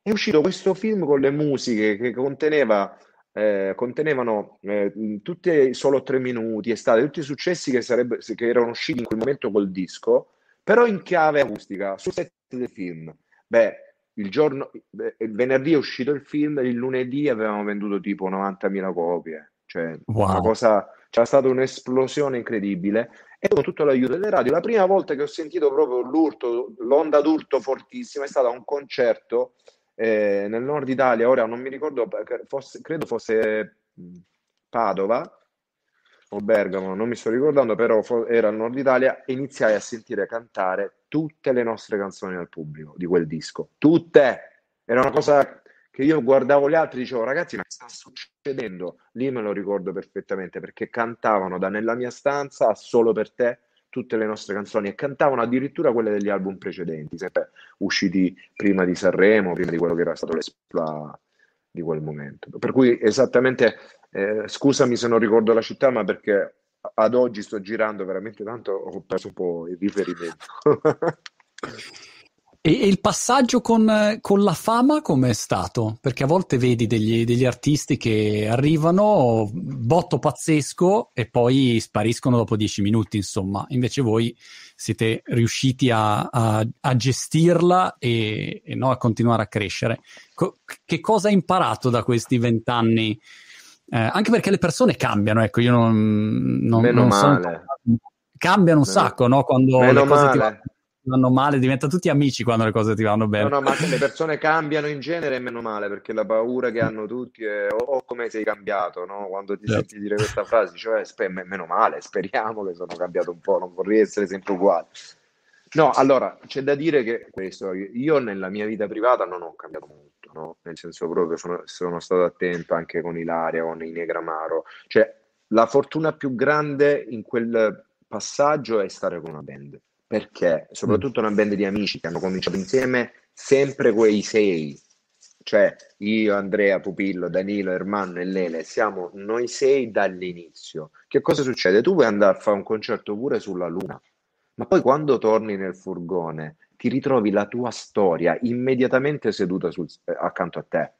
è uscito questo film con le musiche che conteneva eh, contenevano eh, tutti solo tre minuti, estate, tutti i successi che, sarebbe, che erano usciti in quel momento col disco, però in chiave acustica, sul set del film. Beh, il, giorno, il venerdì è uscito il film, il lunedì avevamo venduto tipo 90.000 copie, cioè wow. una cosa, c'era stata un'esplosione incredibile e con tutto l'aiuto delle radio. La prima volta che ho sentito proprio l'urto, l'onda d'urto fortissima è stato un concerto eh, nel nord Italia, ora non mi ricordo, fosse, credo fosse Padova o Bergamo, non mi sto ricordando, però era il nord Italia iniziai a sentire cantare tutte le nostre canzoni al pubblico di quel disco. Tutte! Era una cosa che io guardavo gli altri e dicevo, ragazzi, ma che sta succedendo? Lì me lo ricordo perfettamente perché cantavano da Nella mia stanza solo per te tutte le nostre canzoni e cantavano addirittura quelle degli album precedenti, sempre usciti prima di Sanremo, prima di quello che era stato l'esploit di quel momento. Per cui esattamente, eh, scusami se non ricordo la città, ma perché ad oggi sto girando veramente tanto, ho perso un po' il riferimento. E, e il passaggio con, con la fama com'è stato? Perché a volte vedi degli, degli, artisti che arrivano, botto pazzesco, e poi spariscono dopo dieci minuti, insomma. Invece voi siete riusciti a, a, a gestirla e, e no, a continuare a crescere. Co- che cosa hai imparato da questi vent'anni? Eh, anche perché le persone cambiano, ecco, io non, non, Meno non male. sono... Cambiano un sacco, no? Quando Meno le cose male. ti vanno vanno male, diventano tutti amici quando le cose ti vanno bene. No, no, ma le persone cambiano in genere e meno male, perché la paura che hanno tutti è oh, oh come sei cambiato, no? Quando ti Certo. senti dire questa frase, cioè, spe- meno male, speriamo che sono cambiato un po', non vorrei essere sempre uguale. No, allora, c'è da dire che questo, io nella mia vita privata non ho cambiato molto, no? Nel senso proprio sono, sono stato attento anche con Ilaria, con i Negramaro. Cioè, la fortuna più grande in quel passaggio è stare con una band perché soprattutto una band di amici che hanno cominciato insieme sempre quei sei, cioè io, Andrea, Pupillo, Danilo, Ermanno e Lele, siamo noi sei dall'inizio. Che cosa succede? Tu vuoi andare a fare un concerto pure sulla Luna, ma poi quando torni nel furgone ti ritrovi la tua storia immediatamente seduta sul, accanto a te,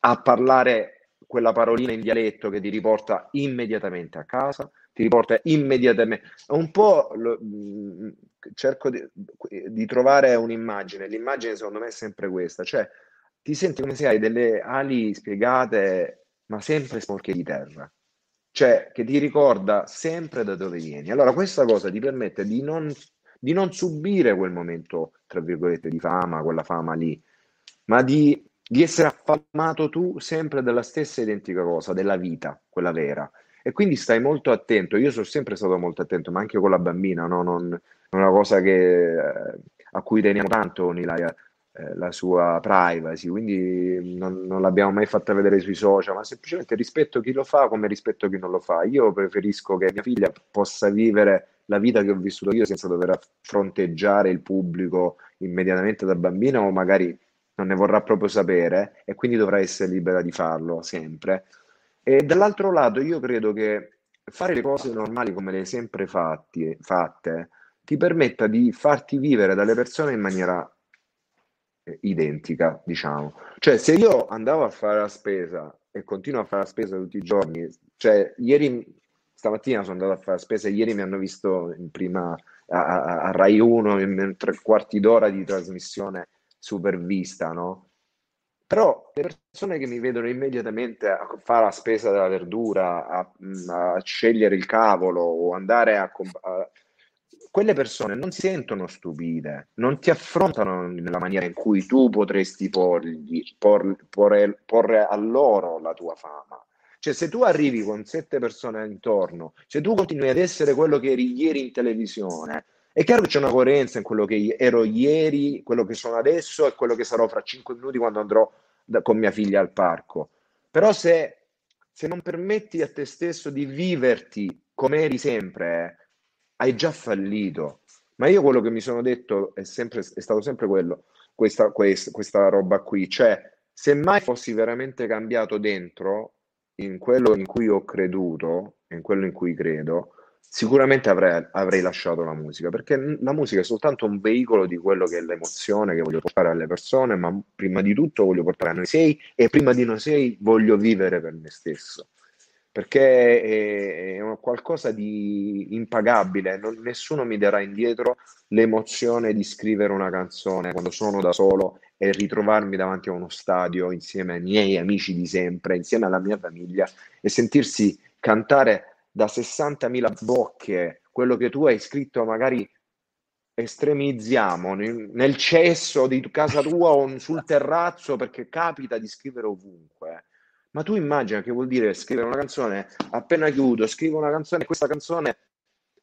a parlare quella parolina in dialetto che ti riporta immediatamente a casa, ti riporta immediatamente. Un po' lo, mh, cerco di, di, trovare un'immagine. L'immagine, secondo me, è sempre questa: cioè ti senti come se hai delle ali spiegate, ma sempre sporche di terra, cioè che ti ricorda sempre da dove vieni. Allora, questa cosa ti permette di non, di non subire quel momento, tra virgolette, di fama, quella fama lì, ma di, di essere affamato tu sempre della stessa identica cosa, della vita, quella vera e quindi stai molto attento. Io sono sempre stato molto attento, ma anche con la bambina, no? non, è una cosa che, eh, a cui teniamo tanto con Ilaria, eh, la sua privacy, quindi non, non, l'abbiamo mai fatta vedere sui social, ma semplicemente rispetto chi lo fa come rispetto chi non lo fa. Io preferisco che mia figlia possa vivere la vita che ho vissuto io senza dover fronteggiare il pubblico immediatamente da bambina o magari non ne vorrà proprio sapere e quindi dovrà essere libera di farlo sempre. E dall'altro lato io credo che fare le cose normali come le hai sempre fatti, fatte ti permetta di farti vivere dalle persone in maniera identica, diciamo. Cioè, se io andavo a fare la spesa e continuo a fare la spesa tutti i giorni, cioè, ieri, stamattina sono andato a fare la spesa, ieri mi hanno visto in prima a, a, a Rai 1 in tre quarti d'ora di trasmissione supervista, no? Però le persone che mi vedono immediatamente a fare la spesa della verdura, a, a scegliere il cavolo o andare a, a, quelle persone non si sentono stupide, non ti affrontano nella maniera in cui tu potresti porgli, por, porre, porre a loro la tua fama. Cioè, se tu arrivi con sette persone intorno, se tu continui ad essere quello che eri ieri in televisione, è chiaro che c'è una coerenza in quello che ero ieri, quello che sono adesso e quello che sarò fra cinque minuti quando andrò da, con mia figlia al parco. Però se, se, non permetti a te stesso di viverti come eri sempre, eh, hai già fallito. Ma io quello che mi sono detto è, sempre, è stato sempre quello, questa, questa, questa roba qui, cioè se mai fossi veramente cambiato dentro, in quello in cui ho creduto, in quello in cui credo, sicuramente avrei, avrei, lasciato la musica, perché la musica è soltanto un veicolo di quello che è l'emozione che voglio portare alle persone, ma prima di tutto voglio portare a noi sei e prima di noi sei voglio vivere per me stesso, perché è, è qualcosa di impagabile, non, nessuno mi darà indietro l'emozione di scrivere una canzone quando sono da solo e ritrovarmi davanti a uno stadio insieme ai miei amici di sempre, insieme alla mia famiglia e sentirsi cantare da 60.000 bocche quello che tu hai scritto magari estremizziamo nel cesso di casa tua o sul terrazzo perché capita di scrivere ovunque ma tu immagina che vuol dire scrivere una canzone appena chiudo scrivo una canzone questa canzone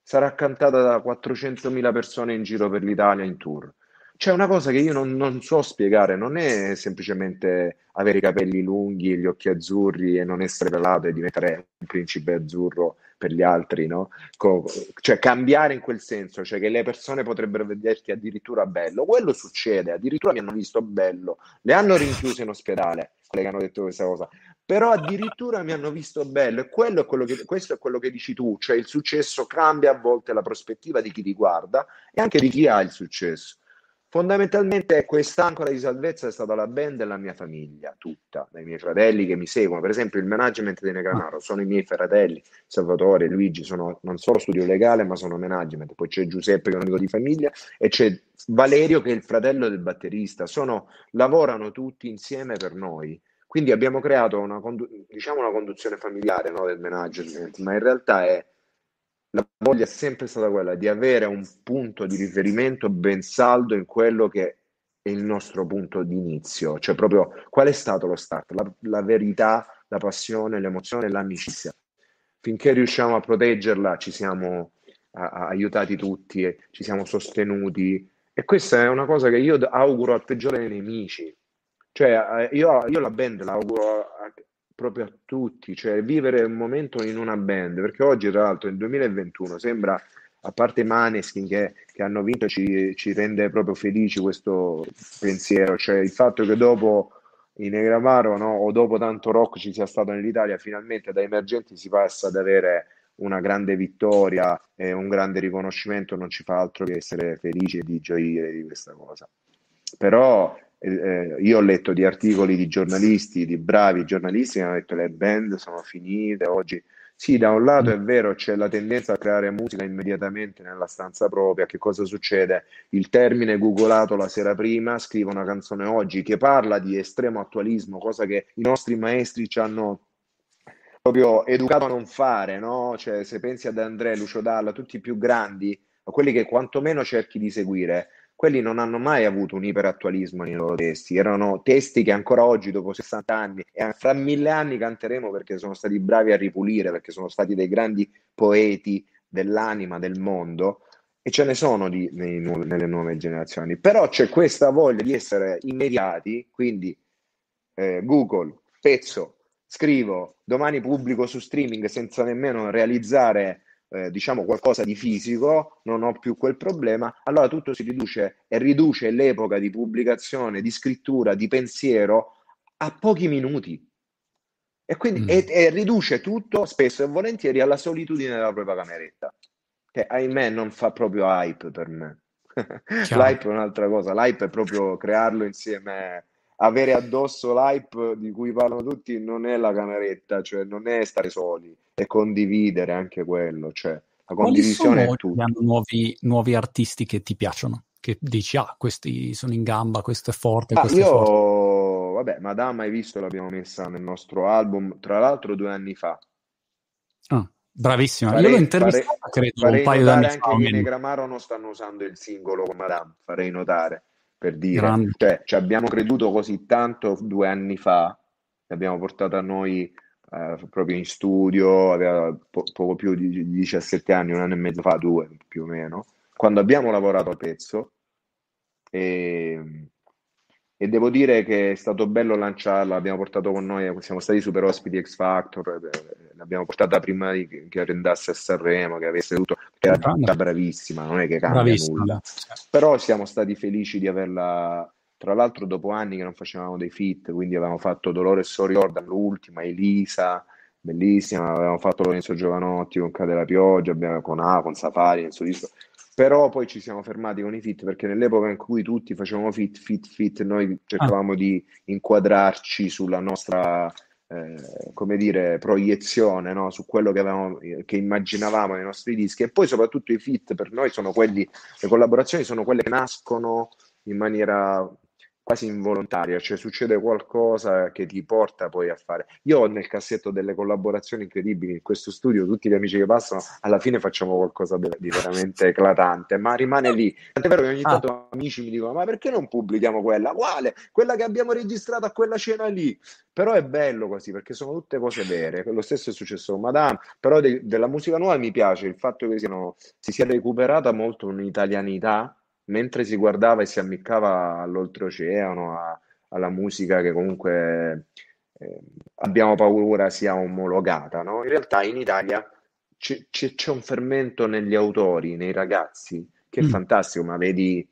sarà cantata da 400.000 persone in giro per l'Italia in tour. C'è una cosa che io non, non, so spiegare, non è semplicemente avere i capelli lunghi, gli occhi azzurri e non essere pelato e diventare un principe azzurro per gli altri, no? Co- cioè cambiare in quel senso, cioè che le persone potrebbero vederti addirittura bello. Quello succede, addirittura mi hanno visto bello, le hanno rinchiuse in ospedale, quelle che hanno detto questa cosa, però addirittura mi hanno visto bello e quello è quello che, questo è quello che dici tu, cioè il successo cambia a volte la prospettiva di chi ti guarda e anche di chi ha il successo. Fondamentalmente quest'ancora di salvezza è stata la band e la mia famiglia, tutta, dai miei fratelli che mi seguono. Per esempio il management di Negramaro sono i miei fratelli, Salvatore, Luigi, sono non solo studio legale ma sono management. Poi c'è Giuseppe che è un amico di famiglia e c'è Valerio che è il fratello del batterista. Sono, lavorano tutti insieme per noi. Quindi abbiamo creato una, diciamo una conduzione familiare no, del management, ma in realtà è la voglia è sempre stata quella di avere un punto di riferimento ben saldo in quello che è il nostro punto di inizio, cioè proprio qual è stato lo start, la, la verità, la passione, l'emozione, l'amicizia. Finché riusciamo a proteggerla ci siamo a, a, aiutati tutti, ci siamo sostenuti e questa è una cosa che io auguro al peggiore dei nemici. Cioè, io, io la band la auguro a, proprio a tutti, cioè vivere un momento in una band, perché oggi tra l'altro nel 2021 sembra, a parte Maneskin che, che hanno vinto, ci, ci, rende proprio felici questo pensiero, cioè il fatto che dopo in Negramaro no, o dopo tanto rock ci sia stato nell'Italia, finalmente da emergenti si passa ad avere una grande vittoria e un grande riconoscimento, non ci fa altro che essere felici e di gioire di questa cosa. Però eh, io ho letto di articoli di giornalisti, di bravi giornalisti che hanno detto le band sono finite oggi. Sì, da un lato è vero, c'è la tendenza a creare musica immediatamente nella stanza propria. Che cosa succede? Il termine googolato la sera prima, scrivo una canzone oggi che parla di estremo attualismo, cosa che i nostri maestri ci hanno proprio educato a non fare, no? Cioè, se pensi ad Andrea, Lucio Dalla, tutti i più grandi, quelli che quantomeno cerchi di seguire, quelli non hanno mai avuto un iperattualismo nei loro testi, erano testi che ancora oggi, dopo 60 anni, e fra mille anni canteremo perché sono stati bravi a ripulire, perché sono stati dei grandi poeti dell'anima del mondo, e ce ne sono di, nei, nelle nuove generazioni. Però c'è questa voglia di essere immediati, quindi eh, Google, pezzo, scrivo, domani pubblico su streaming senza nemmeno realizzare eh, diciamo qualcosa di fisico, non ho più quel problema, allora tutto si riduce e riduce l'epoca di pubblicazione, di scrittura, di pensiero a pochi minuti. E quindi mm. e, e riduce tutto spesso e volentieri alla solitudine della propria cameretta, che ahimè non fa proprio hype per me. L'hype è un'altra cosa, l'hype è proprio crearlo insieme avere addosso l'hype di cui parlano tutti non è la cameretta, cioè non è stare soli, è condividere anche quello, cioè la condivisione è tutto. Nuovi, nuovi artisti che ti piacciono, che dici ah questi sono in gamba, questo è forte, ah, questo io... è forte. Vabbè, Madame hai visto l'abbiamo messa nel nostro album, tra l'altro due anni fa. Ah, bravissima, farei, io l'ho intervistata farei, credo un paio d'anni fa. Anche che Negramaro non stanno usando il singolo con Madame, farei notare per dire, cioè, ci abbiamo creduto così tanto due anni fa, l'abbiamo portato a noi eh, proprio in studio, aveva po- poco più di 17 anni, un anno e mezzo fa, due più o meno, quando abbiamo lavorato al pezzo. E, e devo dire che è stato bello lanciarla, abbiamo portato con noi, siamo stati super ospiti X Factor, eh, l'abbiamo portata prima di, che andasse a Sanremo, che avesse tutto, che era tutta bravissima, non è che cambia bravissima. nulla, però siamo stati felici di averla, tra l'altro dopo anni che non facevamo dei fit, quindi avevamo fatto Dolores Soriordan, l'ultima, Elisa, bellissima, avevamo fatto Lorenzo Giovanotti con Cade la Pioggia, abbiamo, con A, con Safari nel suo disco, però poi ci siamo fermati con i fit perché nell'epoca in cui tutti facevamo fit, fit, fit, noi cercavamo ah. di inquadrarci sulla nostra, eh, come dire, proiezione no? su quello che, avevamo, che immaginavamo nei nostri dischi e poi soprattutto i fit per noi sono quelli, le collaborazioni sono quelle che nascono in maniera quasi involontaria, cioè succede qualcosa che ti porta poi a fare. Io ho nel cassetto delle collaborazioni incredibili in questo studio, tutti gli amici che passano, alla fine facciamo qualcosa di veramente eclatante, ma rimane lì. Tant'è vero che ogni ah. tanto amici mi dicono: Ma perché non pubblichiamo quella? Quale? Quella che abbiamo registrato a quella cena lì. Però è bello così perché sono tutte cose vere. Lo stesso è successo con Madame, però de- della musica nuova mi piace il fatto che siano, si sia recuperata molto un'italianità mentre si guardava e si ammiccava all'oltreoceano, a, alla musica che comunque eh, abbiamo paura sia omologata, no? In realtà in Italia c'è, c'è, c'è, un fermento negli autori, nei ragazzi, che è mm. fantastico, ma vedi,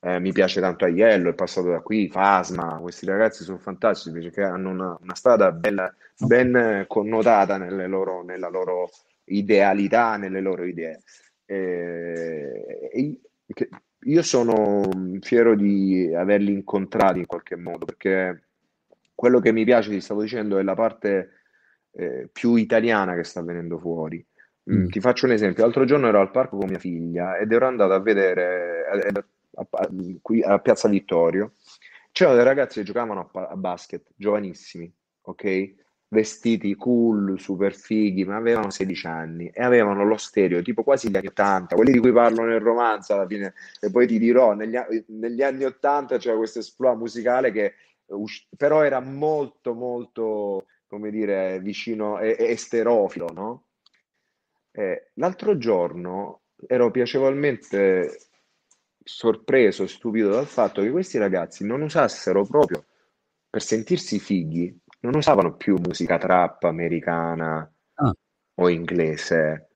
eh, mi piace tanto Aiello, è passato da qui, Fasma, questi ragazzi sono fantastici perché hanno una, una strada bella, ben connotata nelle loro, nella loro idealità, nelle loro idee. Eh, e, e, io sono fiero di averli incontrati in qualche modo, perché quello che mi piace, ti stavo dicendo, è la parte eh, più italiana che sta venendo fuori. Mm. Ti faccio un esempio, l'altro giorno ero al parco con mia figlia ed ero andato a vedere a, a, a, qui a Piazza Vittorio, c'erano dei ragazzi che giocavano a, basket, giovanissimi, ok? Vestiti cool, super fighi, ma avevano 16 anni e avevano lo stereo tipo quasi gli anni 80, quelli di cui parlo nel romanzo alla fine, e poi ti dirò, negli, negli anni 80 c'era questo esploit musicale che però era molto molto, come dire, vicino, e, esterofilo, no? Eh, l'altro giorno ero piacevolmente sorpreso e stupito dal fatto che questi ragazzi non usassero proprio per sentirsi fighi non usavano più musica trap americana Ah. o inglese.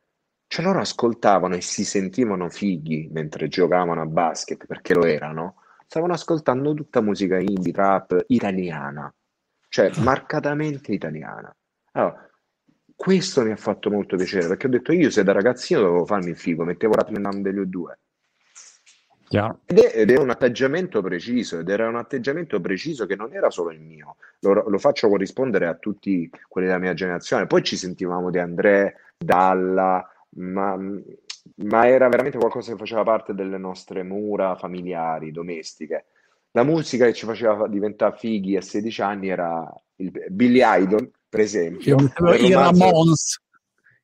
Cioè loro ascoltavano e si sentivano fighi mentre giocavano a basket, perché lo erano. Stavano ascoltando tutta musica indie, rap, italiana. Cioè ah. marcatamente italiana. Allora, questo mi ha fatto molto piacere, perché ho detto io se da ragazzino dovevo farmi il figo, mettevo Rapman degli U2. Yeah. Ed, è, ed, è, un atteggiamento preciso, ed era un atteggiamento preciso che non era solo il mio, lo, lo faccio corrispondere a tutti quelli della mia generazione. Poi ci sentivamo di André, Dalla, ma, ma, era veramente qualcosa che faceva parte delle nostre mura familiari, domestiche. La musica che ci faceva diventare fighi a 16 anni era il Billy Idol, per esempio. Io, i Ramons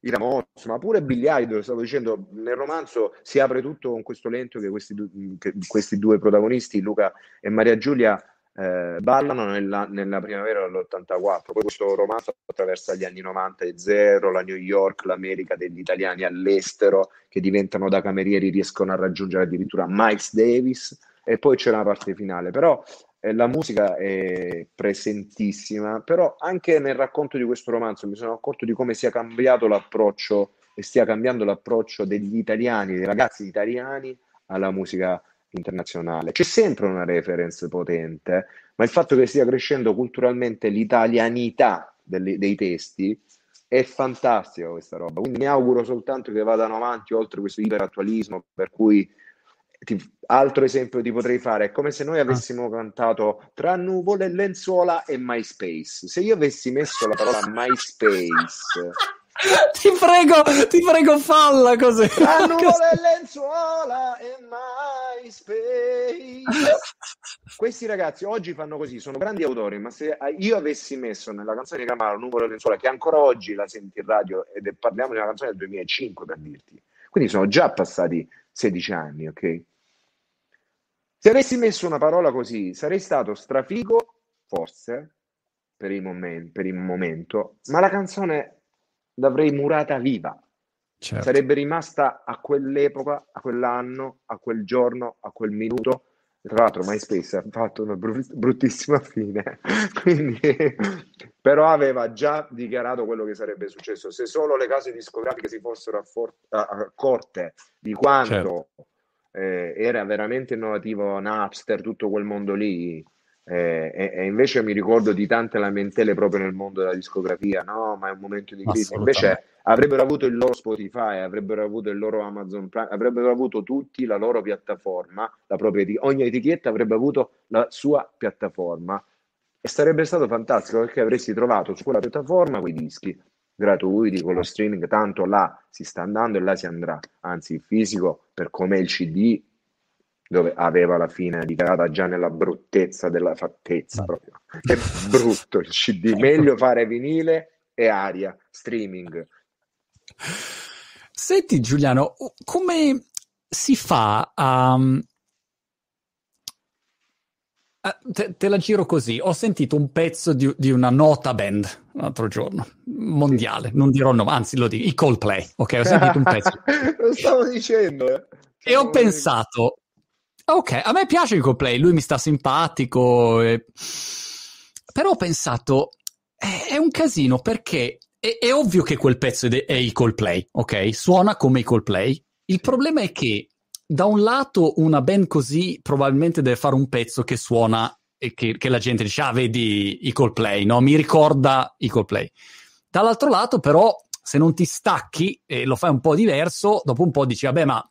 i Ramos, ma pure Billy Idol, stavo dicendo, nel romanzo si apre tutto con questo lento che questi, du- che questi due protagonisti, Luca e Maria Giulia, eh, ballano nella, nella, primavera dell'84. Poi questo romanzo attraversa gli anni 90 e zero, la New York, l'America degli italiani all'estero che diventano da camerieri, riescono a raggiungere addirittura Miles Davis e poi c'è una parte finale. Però la musica è presentissima, però anche nel racconto di questo romanzo mi sono accorto di come sia cambiato l'approccio e stia cambiando l'approccio degli italiani, dei ragazzi italiani alla musica internazionale. C'è sempre una reference potente, ma il fatto che stia crescendo culturalmente l'italianità delle, dei testi è fantastica questa roba. Quindi mi auguro soltanto che vadano avanti oltre questo iperattualismo per cui ti, altro esempio ti potrei fare è come se noi ah. avessimo cantato tra nuvole, lenzuola e MySpace. Se io avessi messo la parola MySpace. ti prego, ti prego, falla così. Tra nuvole, lenzuola e MySpace. Questi ragazzi oggi fanno così, sono grandi autori, ma se io avessi messo nella canzone di Camaro Nuvole e lenzuola, che ancora oggi la senti in radio, ed è, parliamo di una canzone del 2005 per dirti, quindi sono già passati 16 anni, ok? Se avessi messo una parola così, sarei stato strafigo, forse, per il, momen- per il momento, ma la canzone l'avrei murata viva. Certo. Sarebbe rimasta a quell'epoca, a quell'anno, a quel giorno, a quel minuto. Tra l'altro MySpace ha fatto una bruttissima fine, Quindi, però aveva già dichiarato quello che sarebbe successo. Se solo le case discografiche si fossero accorte di quanto certo eh, era veramente innovativo Napster, tutto quel mondo lì. Eh, e, e, invece mi ricordo di tante lamentele proprio nel mondo della discografia, no, ma è un momento di crisi. Invece avrebbero avuto il loro Spotify, avrebbero avuto il loro Amazon Prime, avrebbero avuto tutti la loro piattaforma, la propria eti- ogni etichetta avrebbe avuto la sua piattaforma e sarebbe stato fantastico perché avresti trovato su quella piattaforma quei dischi gratuiti con lo streaming, tanto là si sta andando e là si andrà, anzi il fisico per come il CD dove aveva la fine dichiarata già nella bruttezza della fattezza proprio. È brutto il CD, meglio fare vinile e aria, streaming. Senti Giuliano, come si fa a... Um, te, te, la giro così. Ho sentito un pezzo di, di, una nota band l'altro giorno, mondiale, non dirò nome, anzi lo dico, i Coldplay. Ok, ho sentito un pezzo. lo stavo dicendo. Eh. E ho pensato, ok, a me piace il Coldplay, lui mi sta simpatico, e... però ho pensato, è, è un casino perché è, è, ovvio che quel pezzo è il Coldplay, ok? Suona come i Coldplay. Il problema è che da un lato una band così probabilmente deve fare un pezzo che suona e che, che la gente dice, ah, vedi i Coldplay, no? Mi ricorda i Coldplay. Dall'altro lato, però, se non ti stacchi e lo fai un po' diverso, dopo un po' dici, vabbè, ma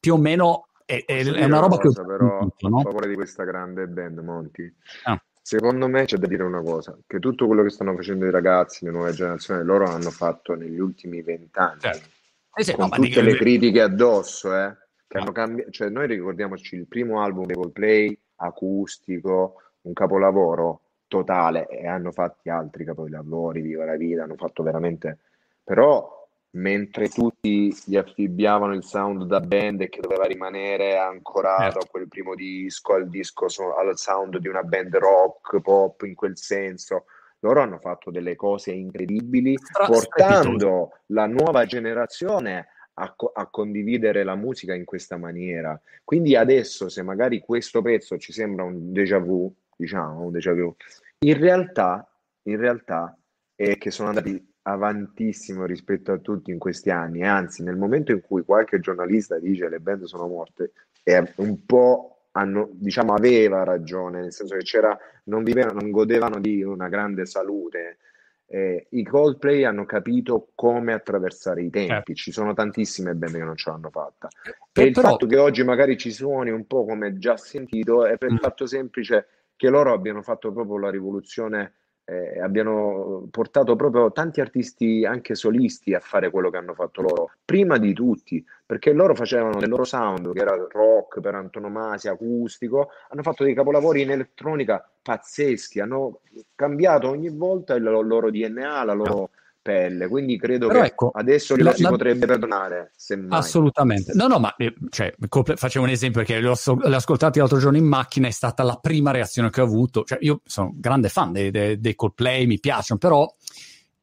più o meno è, è, è una roba cosa, che... Però, tutto, no? a favore di questa grande band, Monti. Ah. Secondo me c'è da dire una cosa, che tutto quello che stanno facendo i ragazzi, le nuove generazioni, loro hanno fatto negli ultimi vent'anni, certo. eh sì, con no, tutte dico... le critiche addosso, eh, hanno cambiato, cioè noi ricordiamoci il primo album dei Coldplay, acustico, un capolavoro totale, e hanno fatti altri capolavori, Viva la Vita, hanno fatto veramente... Però mentre tutti gli affibbiavano il sound da band e che doveva rimanere ancorato a quel primo disco, al disco, al sound di una band rock, pop in quel senso. Loro hanno fatto delle cose incredibili, portando la nuova generazione a, a, condividere la musica in questa maniera. Quindi adesso, se magari questo pezzo ci sembra un déjà vu, diciamo un déjà vu, in realtà, in realtà è che sono andati avantissimo rispetto a tutti in questi anni anzi nel momento in cui qualche giornalista dice le band sono morte è un po' hanno, diciamo aveva ragione nel senso che c'era non vivevano non godevano di una grande salute eh, i Coldplay hanno capito come attraversare i tempi, eh. ci sono tantissime band che non ce l'hanno fatta. Eh, e il fatto che oggi magari ci suoni un po' come già sentito è per il mm. fatto semplice che loro abbiano fatto proprio la rivoluzione eh, abbiano portato proprio tanti artisti anche solisti a fare quello che hanno fatto loro, prima di tutti, perché loro facevano del loro sound, che era rock per antonomasia, acustico, hanno fatto dei capolavori in elettronica pazzeschi, hanno cambiato ogni volta il loro DNA, la loro pelle, quindi credo Però che ecco, adesso la, si la... potrebbe perdonare. Semmai. Assolutamente. No, no, ma eh, cioè, facevo un esempio perché l'ho, l'ho ascoltato l'altro giorno in macchina, è stata la prima reazione che ho avuto. Cioè, io sono grande fan dei, dei, dei Coldplay, mi piacciono, però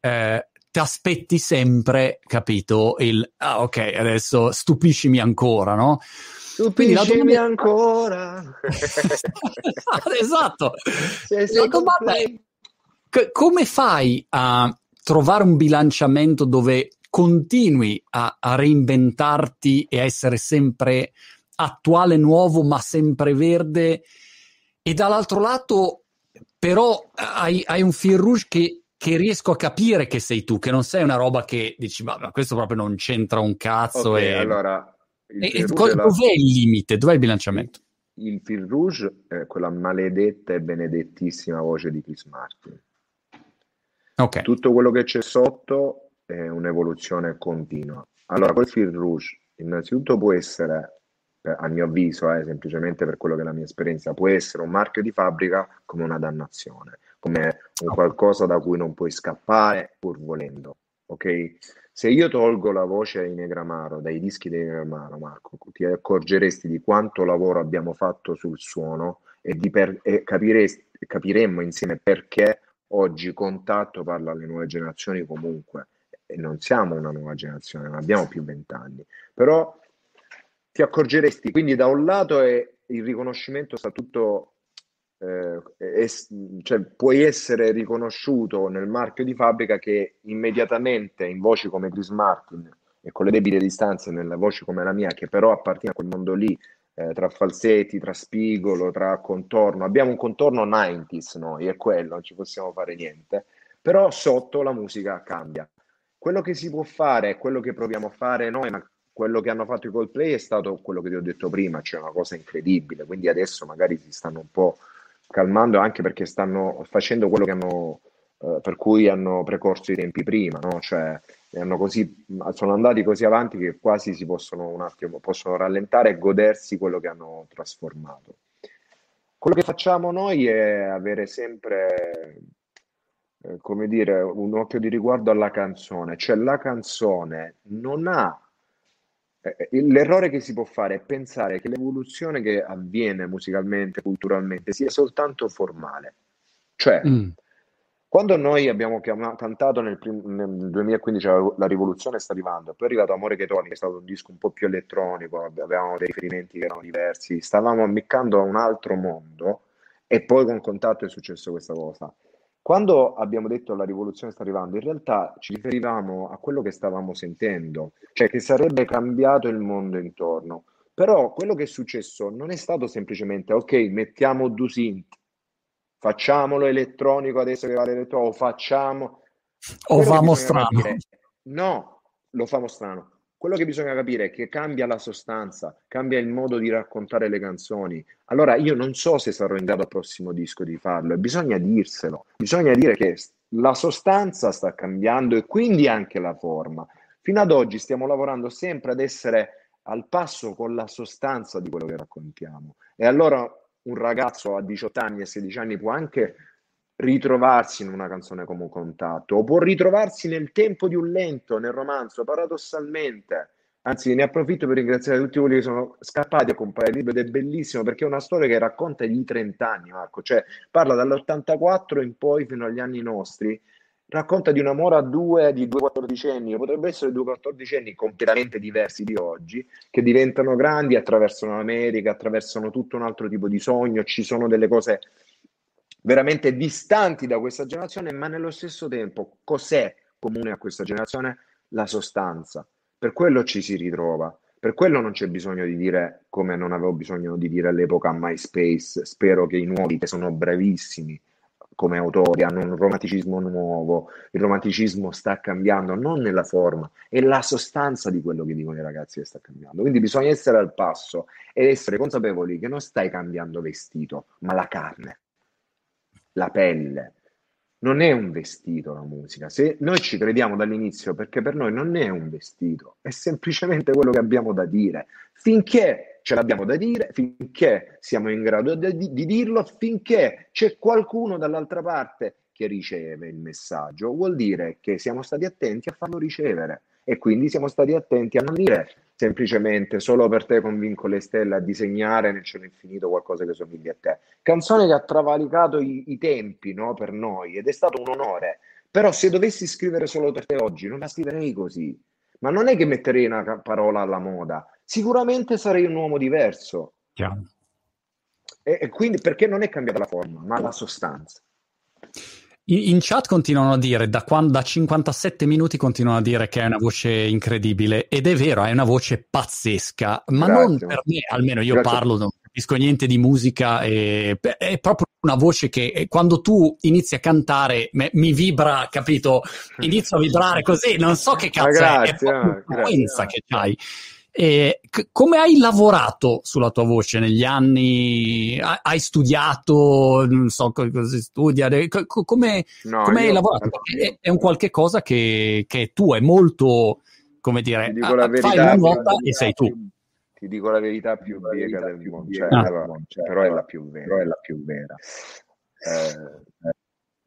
eh, ti aspetti sempre, capito, il ah, ok, adesso stupiscimi ancora, no? Stupiscimi ancora. esatto. La domanda è, come fai a trovare un bilanciamento dove continui a, a reinventarti e a essere sempre attuale, nuovo, ma sempre verde, e dall'altro lato però hai, hai un fil rouge che, che, riesco a capire che sei tu, che non sei una roba che dici, ma questo proprio non c'entra un cazzo. Okay, e, allora, e, e co- la... dov'è il limite? Dov'è il bilanciamento? Il fil rouge è quella maledetta e benedettissima voce di Chris Martin. Okay. Tutto quello che c'è sotto è un'evoluzione continua. Allora, quel fil rouge innanzitutto può essere, eh, a mio avviso, eh, semplicemente per quello che è la mia esperienza, può essere un marchio di fabbrica come una dannazione, come un qualcosa da cui non puoi scappare pur volendo. Ok? Se io tolgo la voce in Negramaro dai dischi di Negramaro, Marco, ti accorgeresti di quanto lavoro abbiamo fatto sul suono e, per, e capiremmo insieme perché oggi contatto parla alle nuove generazioni comunque e non siamo una nuova generazione, non abbiamo più vent'anni, però ti accorgeresti, quindi da un lato è, il riconoscimento sta tutto, eh, è, cioè puoi essere riconosciuto nel marchio di fabbrica che immediatamente in voci come Chris Martin e con le debite distanze nelle voci come la mia, che però appartiene a quel mondo lì, eh, tra falsetti, tra spigolo, tra contorno. Abbiamo un contorno 90s noi, è quello, non ci possiamo fare niente. Però sotto la musica cambia. Quello che si può fare, quello che proviamo a fare noi, ma quello che hanno fatto i Coldplay è stato quello che ti ho detto prima, cioè una cosa incredibile. Quindi adesso magari si stanno un po' calmando anche perché stanno facendo quello che hanno eh, per cui hanno precorso i tempi prima, no? Cioè, così, sono andati così avanti che quasi si possono un attimo possono rallentare e godersi quello che hanno trasformato. Quello che facciamo noi è avere sempre, eh, come dire, un occhio di riguardo alla canzone, cioè la canzone non ha eh, l'errore che si può fare è pensare che l'evoluzione che avviene musicalmente, culturalmente, sia soltanto formale. Cioè, mm. Quando noi abbiamo chiamato, cantato nel, prim- nel, 2015 La rivoluzione sta arrivando, poi è arrivato Amore che torni, che è stato un disco un po' più elettronico, avevamo dei riferimenti che erano diversi, stavamo ammiccando a un altro mondo e poi con contatto è successo questa cosa. Quando abbiamo detto la rivoluzione sta arrivando, in realtà ci riferivamo a quello che stavamo sentendo, cioè che sarebbe cambiato il mondo intorno. Però quello che è successo non è stato semplicemente ok, mettiamo due synth, facciamolo elettronico adesso che vale elettronico, facciamo... O famo strano. Capire, no, lo famo strano. Quello che bisogna capire è che cambia la sostanza, cambia il modo di raccontare le canzoni. Allora io non so se sarò in grado al prossimo disco di farlo e bisogna dirselo. Bisogna dire che la sostanza sta cambiando e quindi anche la forma. Fino ad oggi stiamo lavorando sempre ad essere al passo con la sostanza di quello che raccontiamo. E allora un ragazzo a 18 anni e 16 anni può anche ritrovarsi in una canzone come un contatto, o può ritrovarsi nel tempo di un lento, nel romanzo, paradossalmente. Anzi, ne approfitto per ringraziare tutti quelli che sono scappati a comprare il libro ed è bellissimo perché è una storia che racconta di 30 anni, Marco, cioè parla dall'84 in poi fino agli anni nostri, racconta di un amore a due di due quattordicenni, potrebbe essere due quattordicenni completamente diversi di oggi, che diventano grandi, attraversano l'America, attraversano tutto un altro tipo di sogno, ci sono delle cose veramente distanti da questa generazione, ma nello stesso tempo cos'è comune a questa generazione? La sostanza. Per quello ci si ritrova. Per quello non c'è bisogno di dire, come non avevo bisogno di dire all'epoca MySpace, spero che i nuovi, che sono bravissimi come autori, hanno un romanticismo nuovo, il romanticismo sta cambiando non nella forma, è la sostanza di quello che dicono i ragazzi che sta cambiando. Quindi bisogna essere al passo ed essere consapevoli che non stai cambiando vestito, ma la carne la pelle. Non è un vestito la musica. Se noi ci crediamo dall'inizio, perché per noi non è un vestito, è semplicemente quello che abbiamo da dire. Finché ce l'abbiamo da dire, finché siamo in grado di, di dirlo, finché c'è qualcuno dall'altra parte che riceve il messaggio, vuol dire che siamo stati attenti a farlo ricevere e quindi siamo stati attenti a non dire semplicemente solo per te convinco le stelle a disegnare nel cielo infinito qualcosa che somiglia a te. Canzone che ha travalicato i, i tempi no, per noi ed è stato un onore. Però se dovessi scrivere solo per te oggi, non la scriverei così. Ma non è che metterei una parola alla moda, sicuramente sarei un uomo diverso. E, e quindi perché non è cambiata la forma, ma la sostanza. In, chat continuano a dire, da, quando, da 57 minuti continuano a dire che è una voce incredibile, ed è vero, è una voce pazzesca, ma Grazie. non per me, almeno io Grazie. parlo, non capisco niente di musica, e, è proprio una voce che eh, quando tu inizi a cantare me, mi vibra, capito? Inizio a vibrare così, non so che cazzo Grazie, è, è proprio la frequenza che hai. E c- come hai lavorato sulla tua voce negli anni? Hai studiato? Non so cosa si studia? C- come, no, come hai lavorato? È, è, un qualche cosa che, che è tuo, è molto, come dire, la verità, fai una nota e sei tu. Ti dico la verità più biega del mondo, cioè, ah. allora, cioè, però, è la più vera. È la più vera. Eh,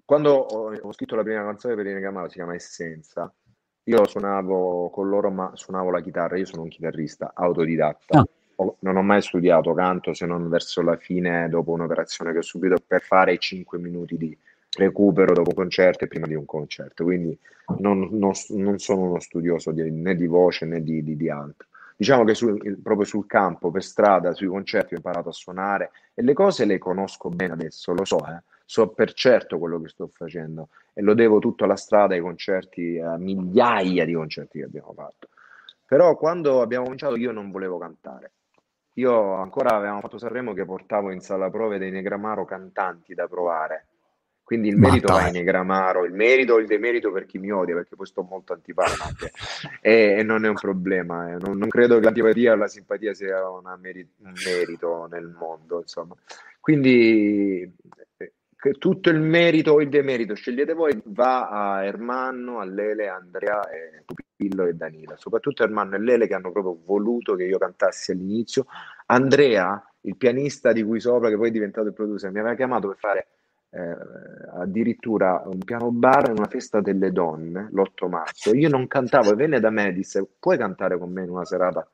quando ho, ho, scritto la prima canzone per Inegamaro, si chiama Essenza, io suonavo con loro, ma suonavo la chitarra, io sono un chitarrista autodidatta. Ah. Non ho mai studiato canto se non verso la fine, dopo un'operazione che ho subito, per fare 5 minuti di recupero dopo un concerto e prima di un concerto. Quindi non, non, non sono uno studioso di, né di voce né di, di, di altro. Diciamo che su, proprio sul campo, per strada, sui concerti ho imparato a suonare e le cose le conosco bene adesso, lo so, eh so per certo quello che sto facendo e lo devo tutto alla strada, ai concerti, a migliaia di concerti che abbiamo fatto. Però quando abbiamo cominciato io non volevo cantare. Io ancora avevamo fatto Sanremo che portavo in sala prove dei Negramaro cantanti da provare. Quindi il merito va in Negramaro, il merito o il demerito per chi mi odia, perché poi sto molto antipatico e, e, non è un problema. Eh. Non, non, credo che l'antipatia o la simpatia sia meri- un merito nel mondo, insomma. Quindi tutto il merito o il demerito, scegliete voi, va a Ermanno, a Lele, a Andrea, e Pupillo e Danila. Soprattutto Ermanno e Lele che hanno proprio voluto che io cantassi all'inizio. Andrea, il pianista di cui sopra, che poi è diventato il producer, mi aveva chiamato per fare eh, addirittura un piano bar in una festa delle donne l'8 marzo. Io non cantavo e venne da me e disse: Puoi cantare con me in una serata?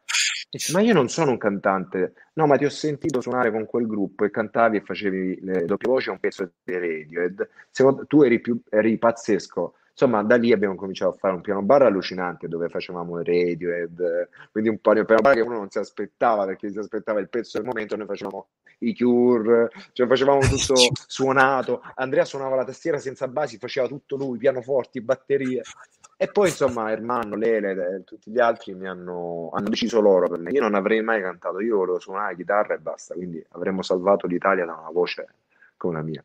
Dice, ma io non sono un cantante. No, ma ti ho sentito suonare con quel gruppo e cantavi e facevi le doppie voci a un pezzo di Radiohead. Secondo, tu eri, più, eri pazzesco. Insomma, da lì abbiamo cominciato a fare un piano bar allucinante dove facevamo Radiohead, quindi un piano bar che uno non si aspettava perché si aspettava il pezzo del momento, noi facevamo i Cure, cioè facevamo tutto suonato. Andrea suonava la tastiera senza basi, faceva tutto lui, pianoforti, batterie. E poi insomma Ermanno, Lele e tutti gli altri mi hanno, hanno, deciso loro per me. Io non avrei mai cantato, io volevo suonare chitarra e basta, quindi avremmo salvato l'Italia da una voce come la mia.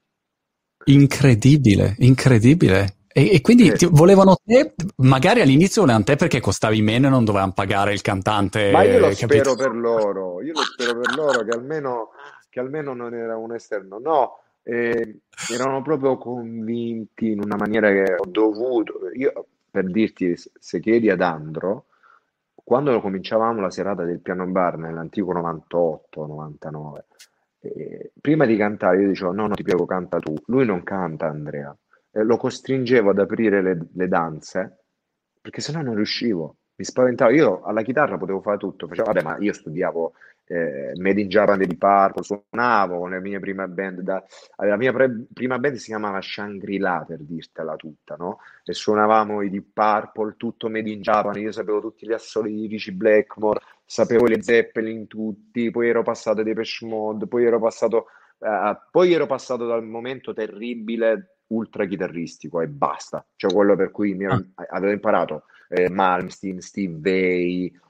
Incredibile, incredibile. E, e quindi eh. ti, volevano te, magari all'inizio volevano te perché costavi meno e non dovevano pagare il cantante. Ma io lo capito? spero per loro, io lo spero per loro che almeno, che almeno non era un esterno. No, eh, erano proprio convinti in una maniera che ho dovuto. Io per dirti, se chiedi ad Andro, quando cominciavamo la serata del piano bar nell'antico 98, 99, eh, prima di cantare io dicevo no, no, ti prego, canta tu. Lui non canta, Andrea. Eh, lo costringevo ad aprire le, le danze perché sennò non riuscivo. Mi spaventavo. Io alla chitarra potevo fare tutto. Facevo, vabbè, ma io studiavo eh, Made in Japan di Purple, suonavo con le mie prime band, da, la mia pre- prima band si chiamava Shangri-La per dirtela tutta, no? E suonavamo i Deep Purple, tutto Made in Japan, io sapevo tutti gli assoli di Richie Blackmore, sapevo le Zeppelin tutti, poi ero passato ai Depeche Mode, poi ero passato, uh, poi ero passato dal momento terribile ultra chitarristico e basta, cioè quello per cui mi ero, ah. avevo imparato eh, Malmsteen, Steve Vai,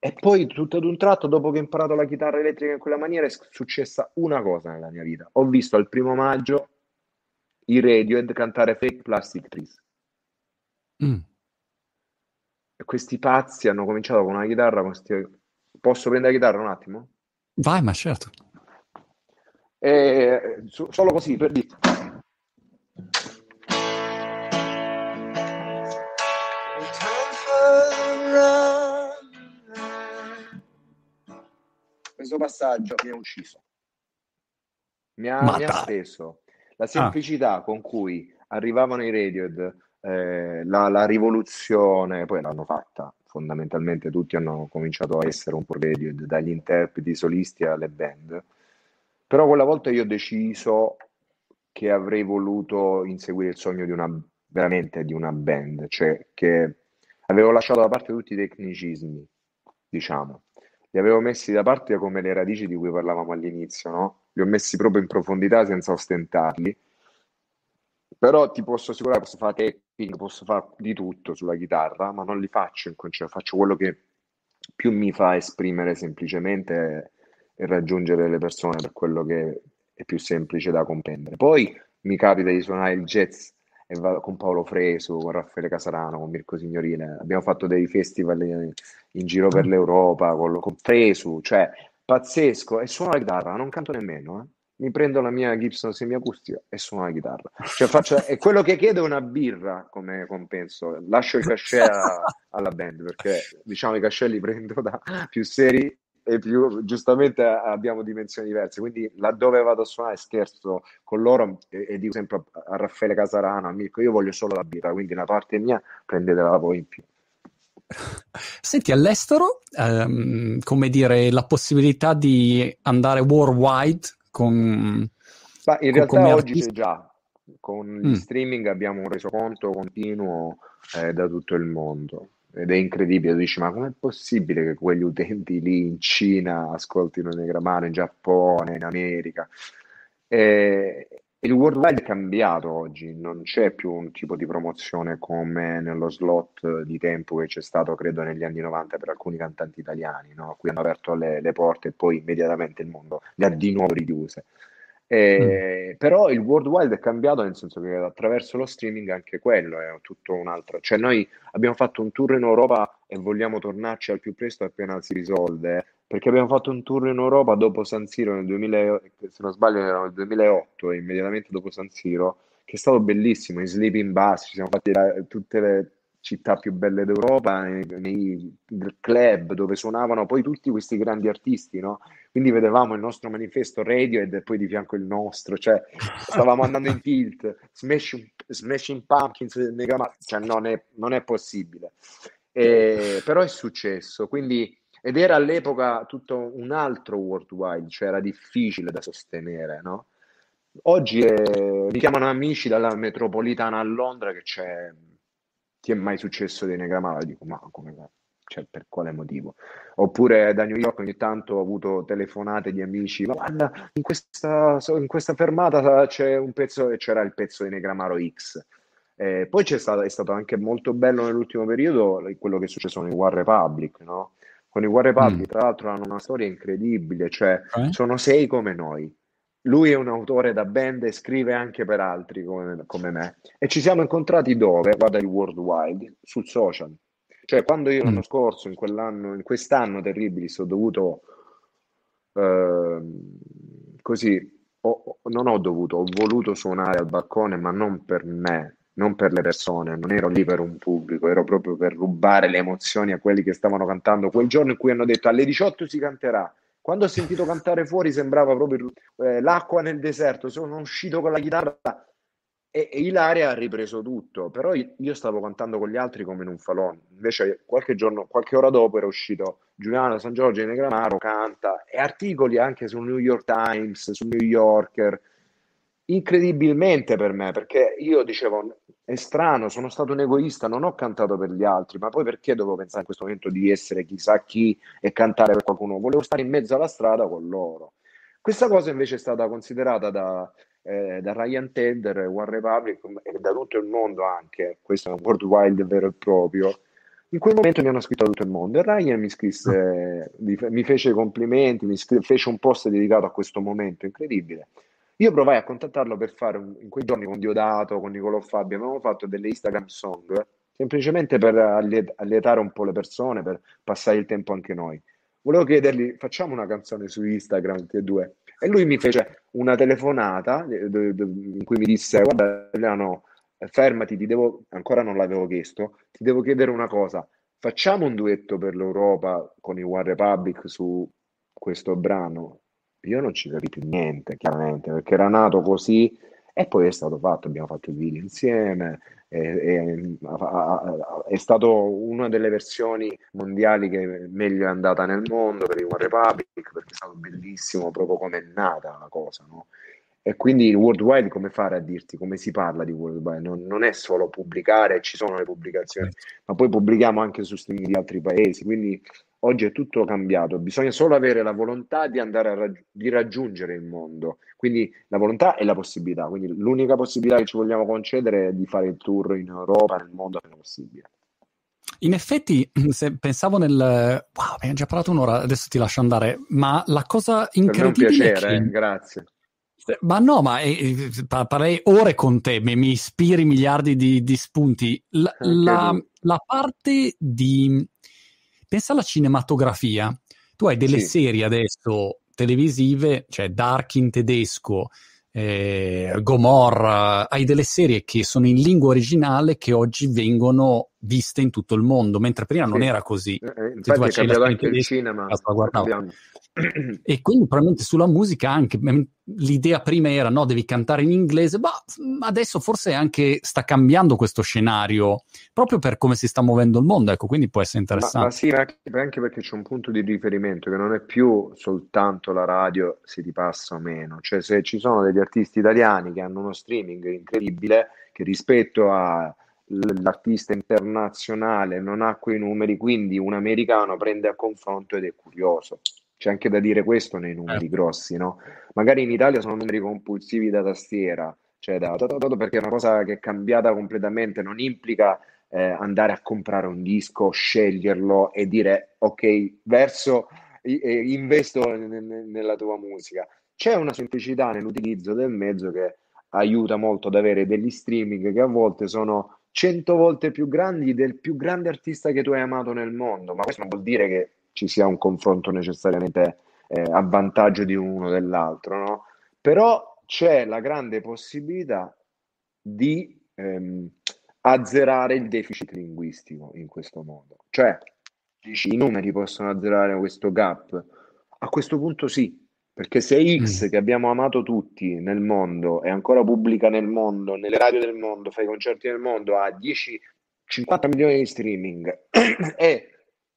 e poi tutto ad un tratto, dopo che ho imparato la chitarra elettrica in quella maniera, è successa una cosa nella mia vita. Ho visto al primo maggio i Radiohead cantare Fake Plastic Trees. Mm. E questi pazzi hanno cominciato con una chitarra. Con sti... Posso prendere la chitarra un attimo? Vai, ma certo. E, solo così per dire. Questo passaggio mi ha ucciso. Mi ha, mi ha speso. La ah. semplicità ah. con cui arrivavano i Radiohead, eh, la, la, rivoluzione, poi l'hanno fatta. Fondamentalmente tutti hanno cominciato a essere un po' Radiohead, dagli interpreti solisti alle band. Però quella volta io ho deciso che avrei voluto inseguire il sogno di una veramente di una band, cioè che avevo lasciato da parte tutti i tecnicismi, diciamo, li avevo messi da parte come le radici di cui parlavamo all'inizio, no? Li ho messi proprio in profondità senza ostentarli. Però ti posso assicurare, posso fare tapping, posso fare di tutto sulla chitarra, ma non li faccio in concerto, faccio quello che più mi fa esprimere semplicemente e raggiungere le persone per quello che è più semplice da comprendere. Poi mi capita di suonare il jazz e vado con Paolo Fresu, con Raffaele Casarano, con Mirko Signorile. Abbiamo fatto dei festival in, in giro per mm. l'Europa con, con Fresu, cioè pazzesco. E suono la chitarra, non canto nemmeno. Eh. Mi prendo la mia Gibson semiacustica e suono la chitarra. Cioè faccio, e quello che chiedo è una birra come compenso. Lascio il cachet a, alla band perché diciamo i cachet li prendo da più seri e più giustamente abbiamo dimensioni diverse. Quindi laddove vado a suonare scherzo con loro e, e dico sempre a, a Raffaele Casarano, a Mirko, io voglio solo la birra, quindi la parte mia prendetela voi in più. Senti, all'estero, ehm, come dire, la possibilità di andare worldwide con... Ma in con, realtà oggi c'è già, con mm. streaming abbiamo un resoconto continuo eh, da tutto il mondo ed è incredibile, dici ma com'è possibile che quegli utenti lì in Cina ascoltino Negramaro, in Giappone, in America? E, il worldwide è cambiato oggi, non c'è più un tipo di promozione come nello slot di tempo che c'è stato, credo, negli anni 90 per alcuni cantanti italiani, no? a cui hanno aperto le, le porte e poi immediatamente il mondo le ha di nuovo richiuse. Eh, mm. Però il worldwide è cambiato nel senso che attraverso lo streaming anche quello è tutto un altro. Cioè, noi abbiamo fatto un tour in Europa e vogliamo tornarci al più presto appena si risolve. perché abbiamo fatto un tour in Europa dopo San Siro nel 2000, se non sbaglio era nel 2008, immediatamente dopo San Siro, che è stato bellissimo, in sleeping bus, ci siamo fatti la, tutte le città più belle d'Europa, nei, club dove suonavano poi tutti questi grandi artisti, no? Quindi vedevamo il nostro manifesto Radiohead e poi di fianco il nostro, cioè stavamo andando in tilt, Smashing, smashing Pumpkins, cioè non è, non è possibile. E, però è successo, quindi ed era all'epoca tutto un altro worldwide, cioè era difficile da sostenere, no? Oggi è, mi chiamano amici dalla metropolitana a Londra che c'è, ti è mai successo dei Negramala? Dico, ma come cioè, per quale motivo? Oppure da New York ogni tanto ho avuto telefonate di amici, ma guarda, in questa, in questa fermata c'è un pezzo, e c'era il pezzo di Negramaro X. Eh, poi c'è stato, è stato anche molto bello nell'ultimo periodo quello che è successo con i War Republic, no? Con i War Republic, mm. tra l'altro, hanno una storia incredibile, cioè eh? sono sei come noi. Lui è un autore da band e scrive anche per altri come, come me. E ci siamo incontrati dove? Guarda il Worldwide, sul social. Cioè, quando io l'anno mm. scorso, in quell'anno, in quest'anno Terribilis, ho dovuto eh, così, ho, non ho dovuto, ho voluto suonare al balcone, ma non per me, non per le persone, non ero lì per un pubblico, ero proprio per rubare le emozioni a quelli che stavano cantando quel giorno in cui hanno detto alle 18 si canterà. Quando ho sentito cantare fuori sembrava proprio eh, l'acqua nel deserto, sono uscito con la chitarra e, e Ilaria ha ripreso tutto, però io stavo cantando con gli altri come in un falò. Invece qualche giorno, qualche ora dopo era uscito Giuliano San Giorgio Negramaro, canta, e articoli anche sul New York Times, sul New Yorker, incredibilmente per me, perché io dicevo, è strano, sono stato un egoista, non ho cantato per gli altri, ma poi perché dovevo pensare in questo momento di essere chissà chi e cantare per qualcuno? Volevo stare in mezzo alla strada con loro. Questa cosa invece è stata considerata da, eh, da Ryan Tedder, One Republic e da tutto il mondo anche, questo è un World Wild vero e proprio. In quel momento mi hanno scritto tutto il mondo e Ryan mi scrisse, mi fece i complimenti, mi scri- fece un post dedicato a questo momento incredibile. Io provai a contattarlo per fare un, in quei giorni con Diodato, con Nicolò Fabio, avevamo fatto delle Instagram song semplicemente per alliet- allietare un po' le persone, per passare il tempo anche noi. Volevo chiedergli, facciamo una canzone su Instagram, tutti e due. E lui mi fece una telefonata eh, in cui mi disse, guarda, Eliano, fermati, ti devo, ancora non l'avevo chiesto, ti devo chiedere una cosa, facciamo un duetto per l'Europa con i One Republic su questo brano? Io non ci capì più niente, chiaramente, perché era nato così e poi è stato fatto, abbiamo fatto il video insieme, è, è, è stato una delle versioni mondiali che meglio è andata nel mondo per il One Republic, perché è stato bellissimo proprio come è nata la cosa, no? E quindi il Worldwide come fare a dirti come si parla di Worldwide? Non, non è solo pubblicare, ci sono le pubblicazioni, ma poi pubblichiamo anche su streaming di altri paesi, quindi Oggi è tutto cambiato, bisogna solo avere la volontà di andare a raggi- di raggiungere il mondo. Quindi la volontà e la possibilità. Quindi l'unica possibilità che ci vogliamo concedere è di fare il tour in Europa, nel mondo, appena possibile. In effetti, se pensavo nel wow, abbiamo già parlato un'ora, adesso ti lascio andare, ma la cosa incredibile. Per me è un piacere, che... eh, grazie. Ma no, ma eh, parlerei ore con te, mi, mi ispiri miliardi di, di spunti. La, la, la, parte di pensa alla cinematografia. Tu hai delle sì. serie adesso televisive, cioè Dark in tedesco, eh, Gomorra, hai delle serie che sono in lingua originale che oggi vengono viste in tutto il mondo, mentre prima sì. non era così. Eh, eh infatti è cambiato anche il cinema. E quindi probabilmente sulla musica anche l'idea prima era no, devi cantare in inglese, ma adesso forse anche sta cambiando questo scenario proprio per come si sta muovendo il mondo, ecco, quindi può essere interessante. Ma, ma sì, anche, anche, perché c'è un punto di riferimento che non è più soltanto la radio se ti passa o meno, cioè se ci sono degli artisti italiani che hanno uno streaming incredibile che rispetto a l'artista internazionale non ha quei numeri, quindi un americano prende a confronto ed è curioso. C'è anche da dire questo nei numeri eh. grossi, no? Magari in Italia sono numeri compulsivi da tastiera, cioè da, da, da, perché è una cosa che è cambiata completamente, non implica eh, andare a comprare un disco, sceglierlo e dire ok, verso investo nella tua musica. C'è una semplicità nell'utilizzo del mezzo che aiuta molto ad avere degli streaming che a volte sono cento volte più grandi del più grande artista che tu hai amato nel mondo, ma questo non vuol dire che ci sia un confronto necessariamente eh, a vantaggio di uno o dell'altro, no? Però c'è la grande possibilità di ehm, azzerare il deficit linguistico in questo modo. Cioè, dici, i numeri possono azzerare questo gap? A questo punto sì, perché se X mm. che abbiamo amato tutti nel mondo è ancora pubblica nel mondo, nelle radio del mondo, fa i concerti nel mondo, ha 10, 50 milioni di streaming e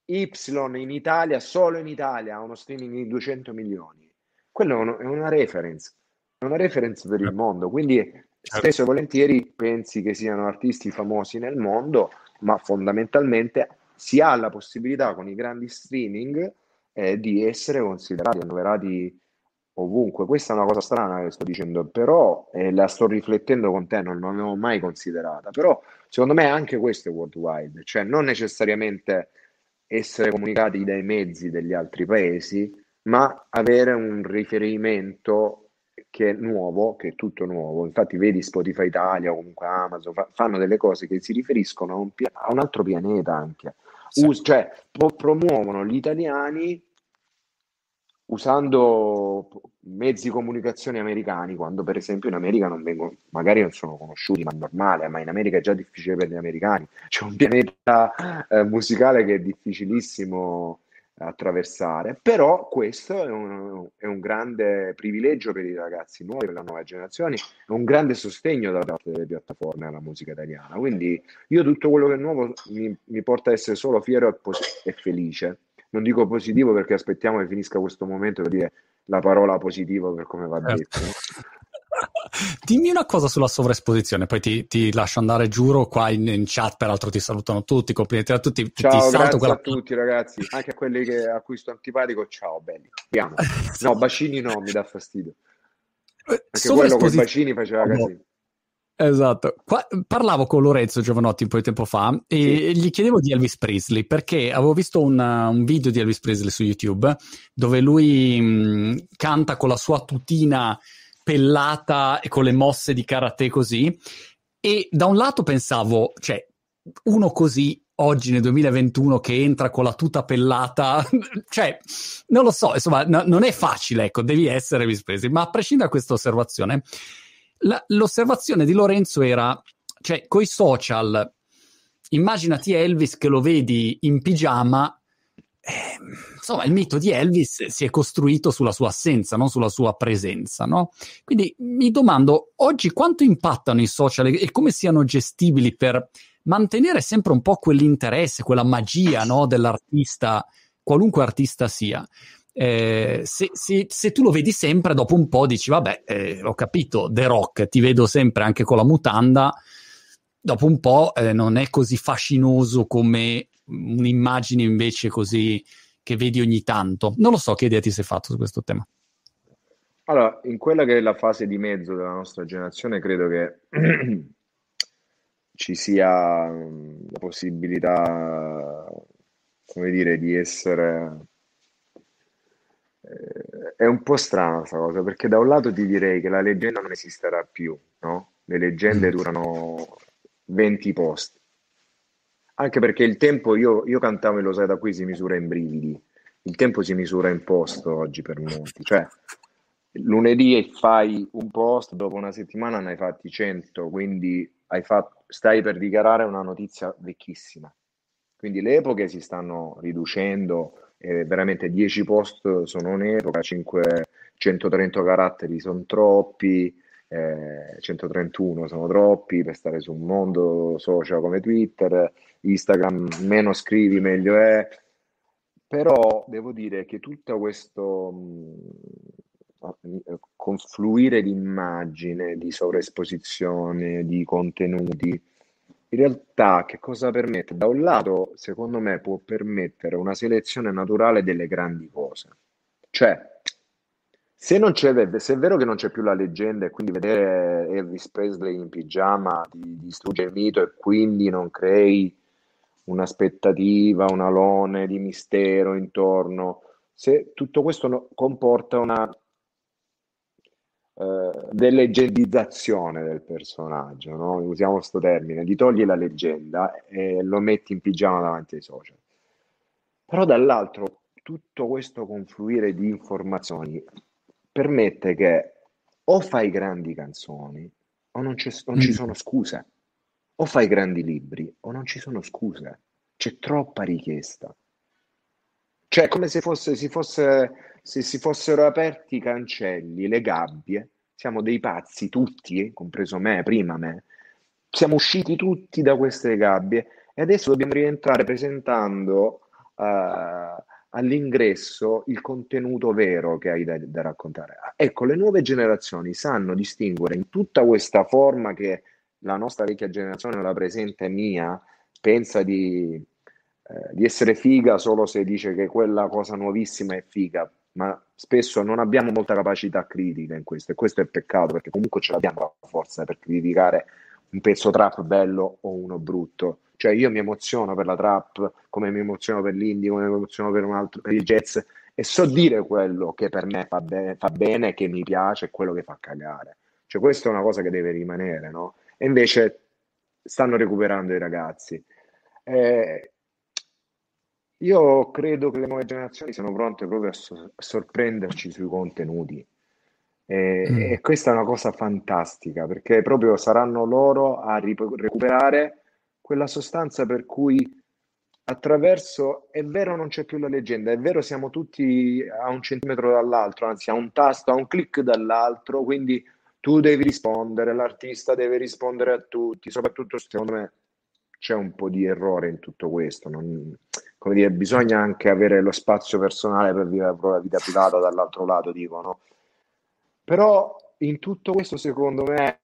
Y in Italia, solo in Italia, ha uno streaming di 200 milioni. Quello è una reference, è una reference per il mondo. Quindi certo. spesso e volentieri pensi che siano artisti famosi nel mondo, ma fondamentalmente si ha la possibilità con i grandi streaming eh, di essere considerati, annoverati ovunque. Questa è una cosa strana che sto dicendo, però eh, la sto riflettendo con te, non l'avevo mai considerata. Però secondo me anche questo è worldwide, cioè non necessariamente essere comunicati dai mezzi degli altri paesi, ma avere un riferimento che è nuovo, che è tutto nuovo. Infatti vedi Spotify Italia o comunque Amazon, fa- fanno delle cose che si riferiscono a un, pia- a un altro pianeta anche. Us- cioè po- promuovono gli italiani usando mezzi di comunicazione americani, quando per esempio in America non vengono, magari non sono conosciuti, ma è normale, ma in America è già difficile per gli americani. C'è un pianeta eh, musicale che è difficilissimo attraversare, però questo è un, è un, grande privilegio per i ragazzi nuovi, per la nuova generazione, è un grande sostegno da parte delle piattaforme alla musica italiana. Quindi io tutto quello che è nuovo mi, mi porta a essere solo fiero e, pos- e felice non dico positivo perché aspettiamo che finisca questo momento per dire la parola positivo per come va certo. detto. Dimmi una cosa sulla sovraesposizione, poi ti, ti lascio andare, giuro, qua in, in, chat, peraltro ti salutano tutti, complimenti a tutti. Ciao, ti grazie quella... a tutti ragazzi, anche a quelli che, a cui sto antipatico, ciao belli. No, bacini no, mi dà fastidio. Eh, perché quello con i bacini faceva casino. Esatto. Qua, parlavo con Lorenzo Giovanotti un po' di tempo fa e sì. gli chiedevo di Elvis Presley perché avevo visto una, un video di Elvis Presley su YouTube dove lui mh, canta con la sua tutina pellata e con le mosse di karate così e da un lato pensavo, cioè, uno così oggi nel 2021 che entra con la tuta pellata, cioè, non lo so, insomma, no, non è facile, ecco, devi essere Elvis Presley, ma a prescindere da questa osservazione la, l'osservazione di Lorenzo era, cioè, coi social, immaginati Elvis che lo vedi in pigiama, eh, insomma, il mito di Elvis si è costruito sulla sua assenza, non sulla sua presenza, no? Quindi mi domando, oggi quanto impattano i social e come siano gestibili per mantenere sempre un po' quell'interesse, quella magia, no, dell'artista, qualunque artista sia eh, se, se, se, tu lo vedi sempre, dopo un po' dici, vabbè, eh, ho capito, The Rock, ti vedo sempre anche con la mutanda, dopo un po' eh, non è così fascinoso come un'immagine invece così che vedi ogni tanto. Non lo so che idea ti sei fatto su questo tema. Allora, in quella che è la fase di mezzo della nostra generazione, credo che ci sia la possibilità, come dire, di essere è un po' strana questa cosa, perché da un lato ti direi che la leggenda non esisterà più, no? Le leggende mm. durano 20 post. Anche perché il tempo, io, io cantavo e lo sai da qui, si misura in brividi. Il tempo si misura in post oggi per molti. Cioè, lunedì fai un post, dopo una settimana ne hai fatti 100, quindi hai fatto, stai per dichiarare una notizia vecchissima. Quindi le epoche si stanno riducendo, eh, veramente 10 post sono un'epoca, 5, 130 caratteri sono troppi, eh, 131 sono troppi per stare su un mondo social come Twitter, Instagram meno scrivi meglio è, però devo dire che tutto questo mh, confluire di immagine, di sovraesposizione, di contenuti, in realtà che cosa permette? Da un lato, secondo me, può permettere una selezione naturale delle grandi cose. Cioè, se, se è vero che non c'è più la leggenda e quindi vedere Elvis Presley in pigiama ti distrugge il mito e quindi non crei un'aspettativa, un alone di mistero intorno, se tutto questo no, comporta una eh, deleggendizzazione del personaggio, no? usiamo questo termine, gli togli la leggenda e lo metti in pigiama davanti ai social. Però dall'altro tutto questo confluire di informazioni permette che o fai grandi canzoni o non, non ci mm. sono scuse, o fai grandi libri o non ci sono scuse, c'è troppa richiesta. Cioè, come se, fosse, si, fosse, se si fossero aperti i cancelli, le gabbie, siamo dei pazzi tutti, compreso me, prima me, siamo usciti tutti da queste gabbie e adesso dobbiamo rientrare presentando uh, all'ingresso il contenuto vero che hai da, da, raccontare. Ecco, le nuove generazioni sanno distinguere in tutta questa forma che la nostra vecchia generazione, la presente mia, pensa di, eh, di essere figa solo se dice che quella cosa nuovissima è figa, ma spesso non abbiamo molta capacità critica in questo e questo è peccato perché comunque ce l'abbiamo la forza per criticare un pezzo trap bello o uno brutto cioè io mi emoziono per la trap, come mi emoziono per l'indie, come mi emoziono per, un altro, per il jazz e so dire quello che per me fa, be- fa bene, che mi piace e quello che fa cagare. Cioè questa è una cosa che deve rimanere, no? E invece stanno recuperando i ragazzi. Eh, io credo che le nuove generazioni siano pronte proprio a, so- a sorprenderci sui contenuti. E, mm. e, questa è una cosa fantastica perché proprio saranno loro a rip- recuperare quella sostanza per cui attraverso, è vero non c'è più la leggenda, è vero siamo tutti a un centimetro dall'altro, anzi a un tasto, a un clic dall'altro, quindi tu devi rispondere, l'artista deve rispondere a tutti, soprattutto secondo me c'è un po' di errore in tutto questo, non, come dire, bisogna anche avere lo spazio personale per vivere la propria vita privata dall'altro lato, dico, no? Però in tutto questo secondo me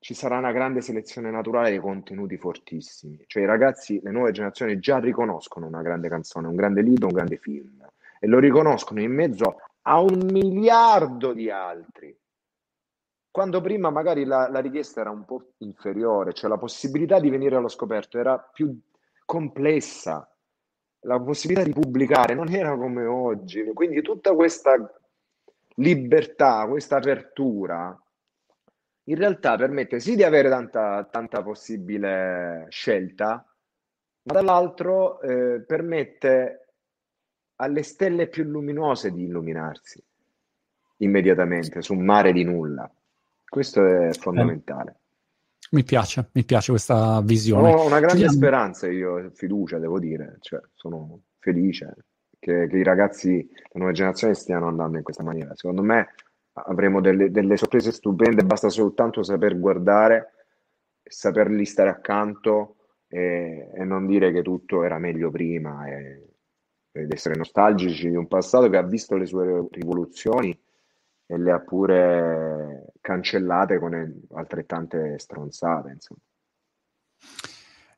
ci sarà una grande selezione naturale di contenuti fortissimi. Cioè i ragazzi, le nuove generazioni già riconoscono una grande canzone, un grande libro, un grande film e lo riconoscono in mezzo a un miliardo di altri. Quando prima magari la, la richiesta era un po' inferiore, cioè la possibilità di venire allo scoperto era più complessa, la possibilità di pubblicare non era come oggi. Quindi tutta questa libertà, questa apertura in realtà permette sì di avere tanta, tanta possibile scelta, ma dall'altro eh, permette alle stelle più luminose di illuminarsi immediatamente su un mare di nulla. Questo è fondamentale. Mi piace, mi piace questa visione. Ho una grande Ci speranza, io fiducia, devo dire, cioè, sono felice che, che i ragazzi, la nuova generazione stiano andando in questa maniera. Secondo me avremo delle, delle sorprese stupende, basta soltanto saper guardare, saperli stare accanto e, e non dire che tutto era meglio prima e, ed essere nostalgici di un passato che ha visto le sue rivoluzioni e le ha pure cancellate con altrettante stronzate. Insomma.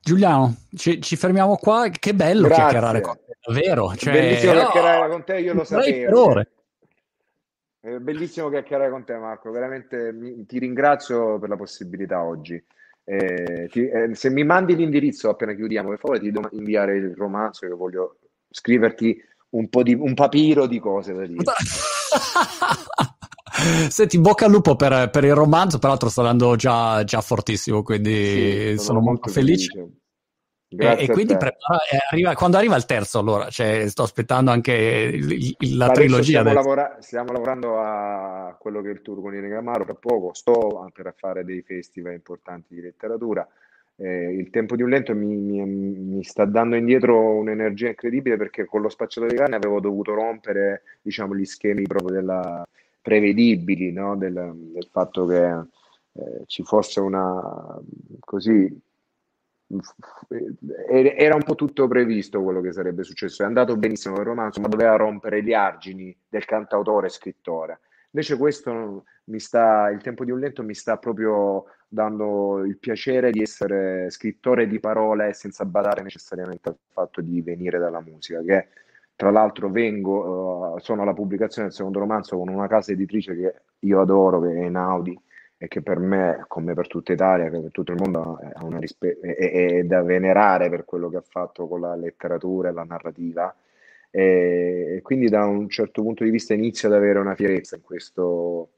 Giuliano, ci, ci, fermiamo qua. Che bello Grazie. chiacchierare con te, davvero. Cioè, Bellissimo no, chiacchierare con te, io lo sapevo. È bellissimo chiacchierare con te, Marco. Veramente mi, ti ringrazio per la possibilità oggi. Eh, ti, eh, se mi mandi l'indirizzo appena chiudiamo, per favore, ti devo inviare il romanzo che voglio scriverti un po' di un papiro di cose da dire. Senti, bocca al lupo per, per, il romanzo, peraltro sta andando già, già fortissimo, quindi sì, sono, sono, molto felice. felice. Grazie e, e quindi prepara, arriva, quando arriva il terzo, allora, cioè, sto aspettando anche il, il, la trilogia. Stiamo, lavora- stiamo, lavorando a quello che è il tour con Irene Gamaro tra poco. Sto per fare dei festival importanti di letteratura. Eh, il tempo di un lento mi, mi, mi, sta dando indietro un'energia incredibile perché con lo spacciato di carne avevo dovuto rompere diciamo, gli schemi proprio della, prevedibili no? del, del, fatto che eh, ci fosse una così era un po' tutto previsto quello che sarebbe successo. È andato benissimo il romanzo, ma doveva rompere gli argini del cantautore e scrittore. Invece questo mi sta, il tempo di un lento mi sta proprio dando il piacere di essere scrittore di parole senza badare necessariamente al fatto di venire dalla musica, che tra l'altro vengo, uh, sono alla pubblicazione del secondo romanzo con una casa editrice che io adoro, che è Einaudi, e che per me, come per tutta Italia, che per tutto il mondo, è, rispe- è, è, da venerare per quello che ha fatto con la letteratura e la narrativa. E quindi da un certo punto di vista inizio ad avere una fierezza in questo,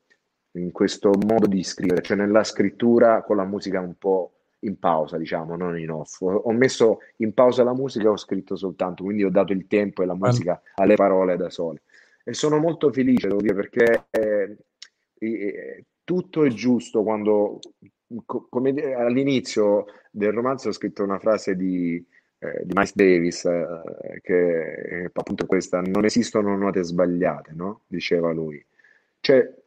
in questo modo di scrivere, cioè nella scrittura con la musica un po' in pausa, diciamo, non in off. Ho messo in pausa la musica e ho scritto soltanto, quindi ho dato il tempo e la musica alle parole da sole. E sono molto felice, devo dire, perché eh, eh, tutto è giusto quando, co- come all'inizio del romanzo ho scritto una frase di, eh, di Miles Davis, eh, che è appunto questa, non esistono note sbagliate, no? Diceva lui. Cioè,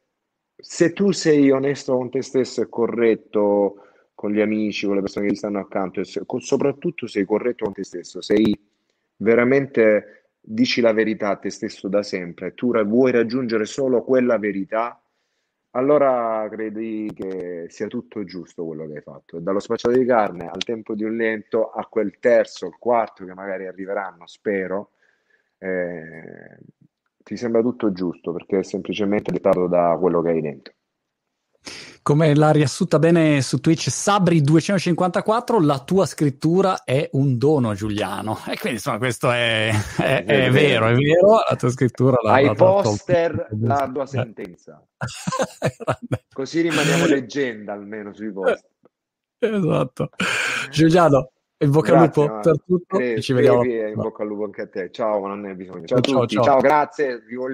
se tu sei onesto con te stesso e corretto con gli amici, con le persone che ti stanno accanto, e se, soprattutto sei corretto con te stesso, sei veramente dici la verità a te stesso da sempre, tu vuoi raggiungere solo quella verità, allora credi che sia tutto giusto quello che hai fatto. Dallo spacciato di carne al tempo di un lento a quel terzo, il quarto che magari arriveranno, spero, eh, ti sembra tutto giusto perché è semplicemente dettato da quello che hai dentro. Come l'ha riassunta bene su Twitch Sabri254, la tua scrittura è un dono, Giuliano. E quindi insomma, questo è, è, è, è vero, è vero. La tua scrittura la Ai poster la tua sentenza. Così rimaniamo leggenda almeno sui poster. Esatto. Giuliano, in bocca al lupo per tutto. Crepi, ci vediamo. In bocca al lupo anche a te. Ciao, ma non ne hai bisogno. Ciao, ciao a tutti. Ciao, ciao grazie. Vi voglio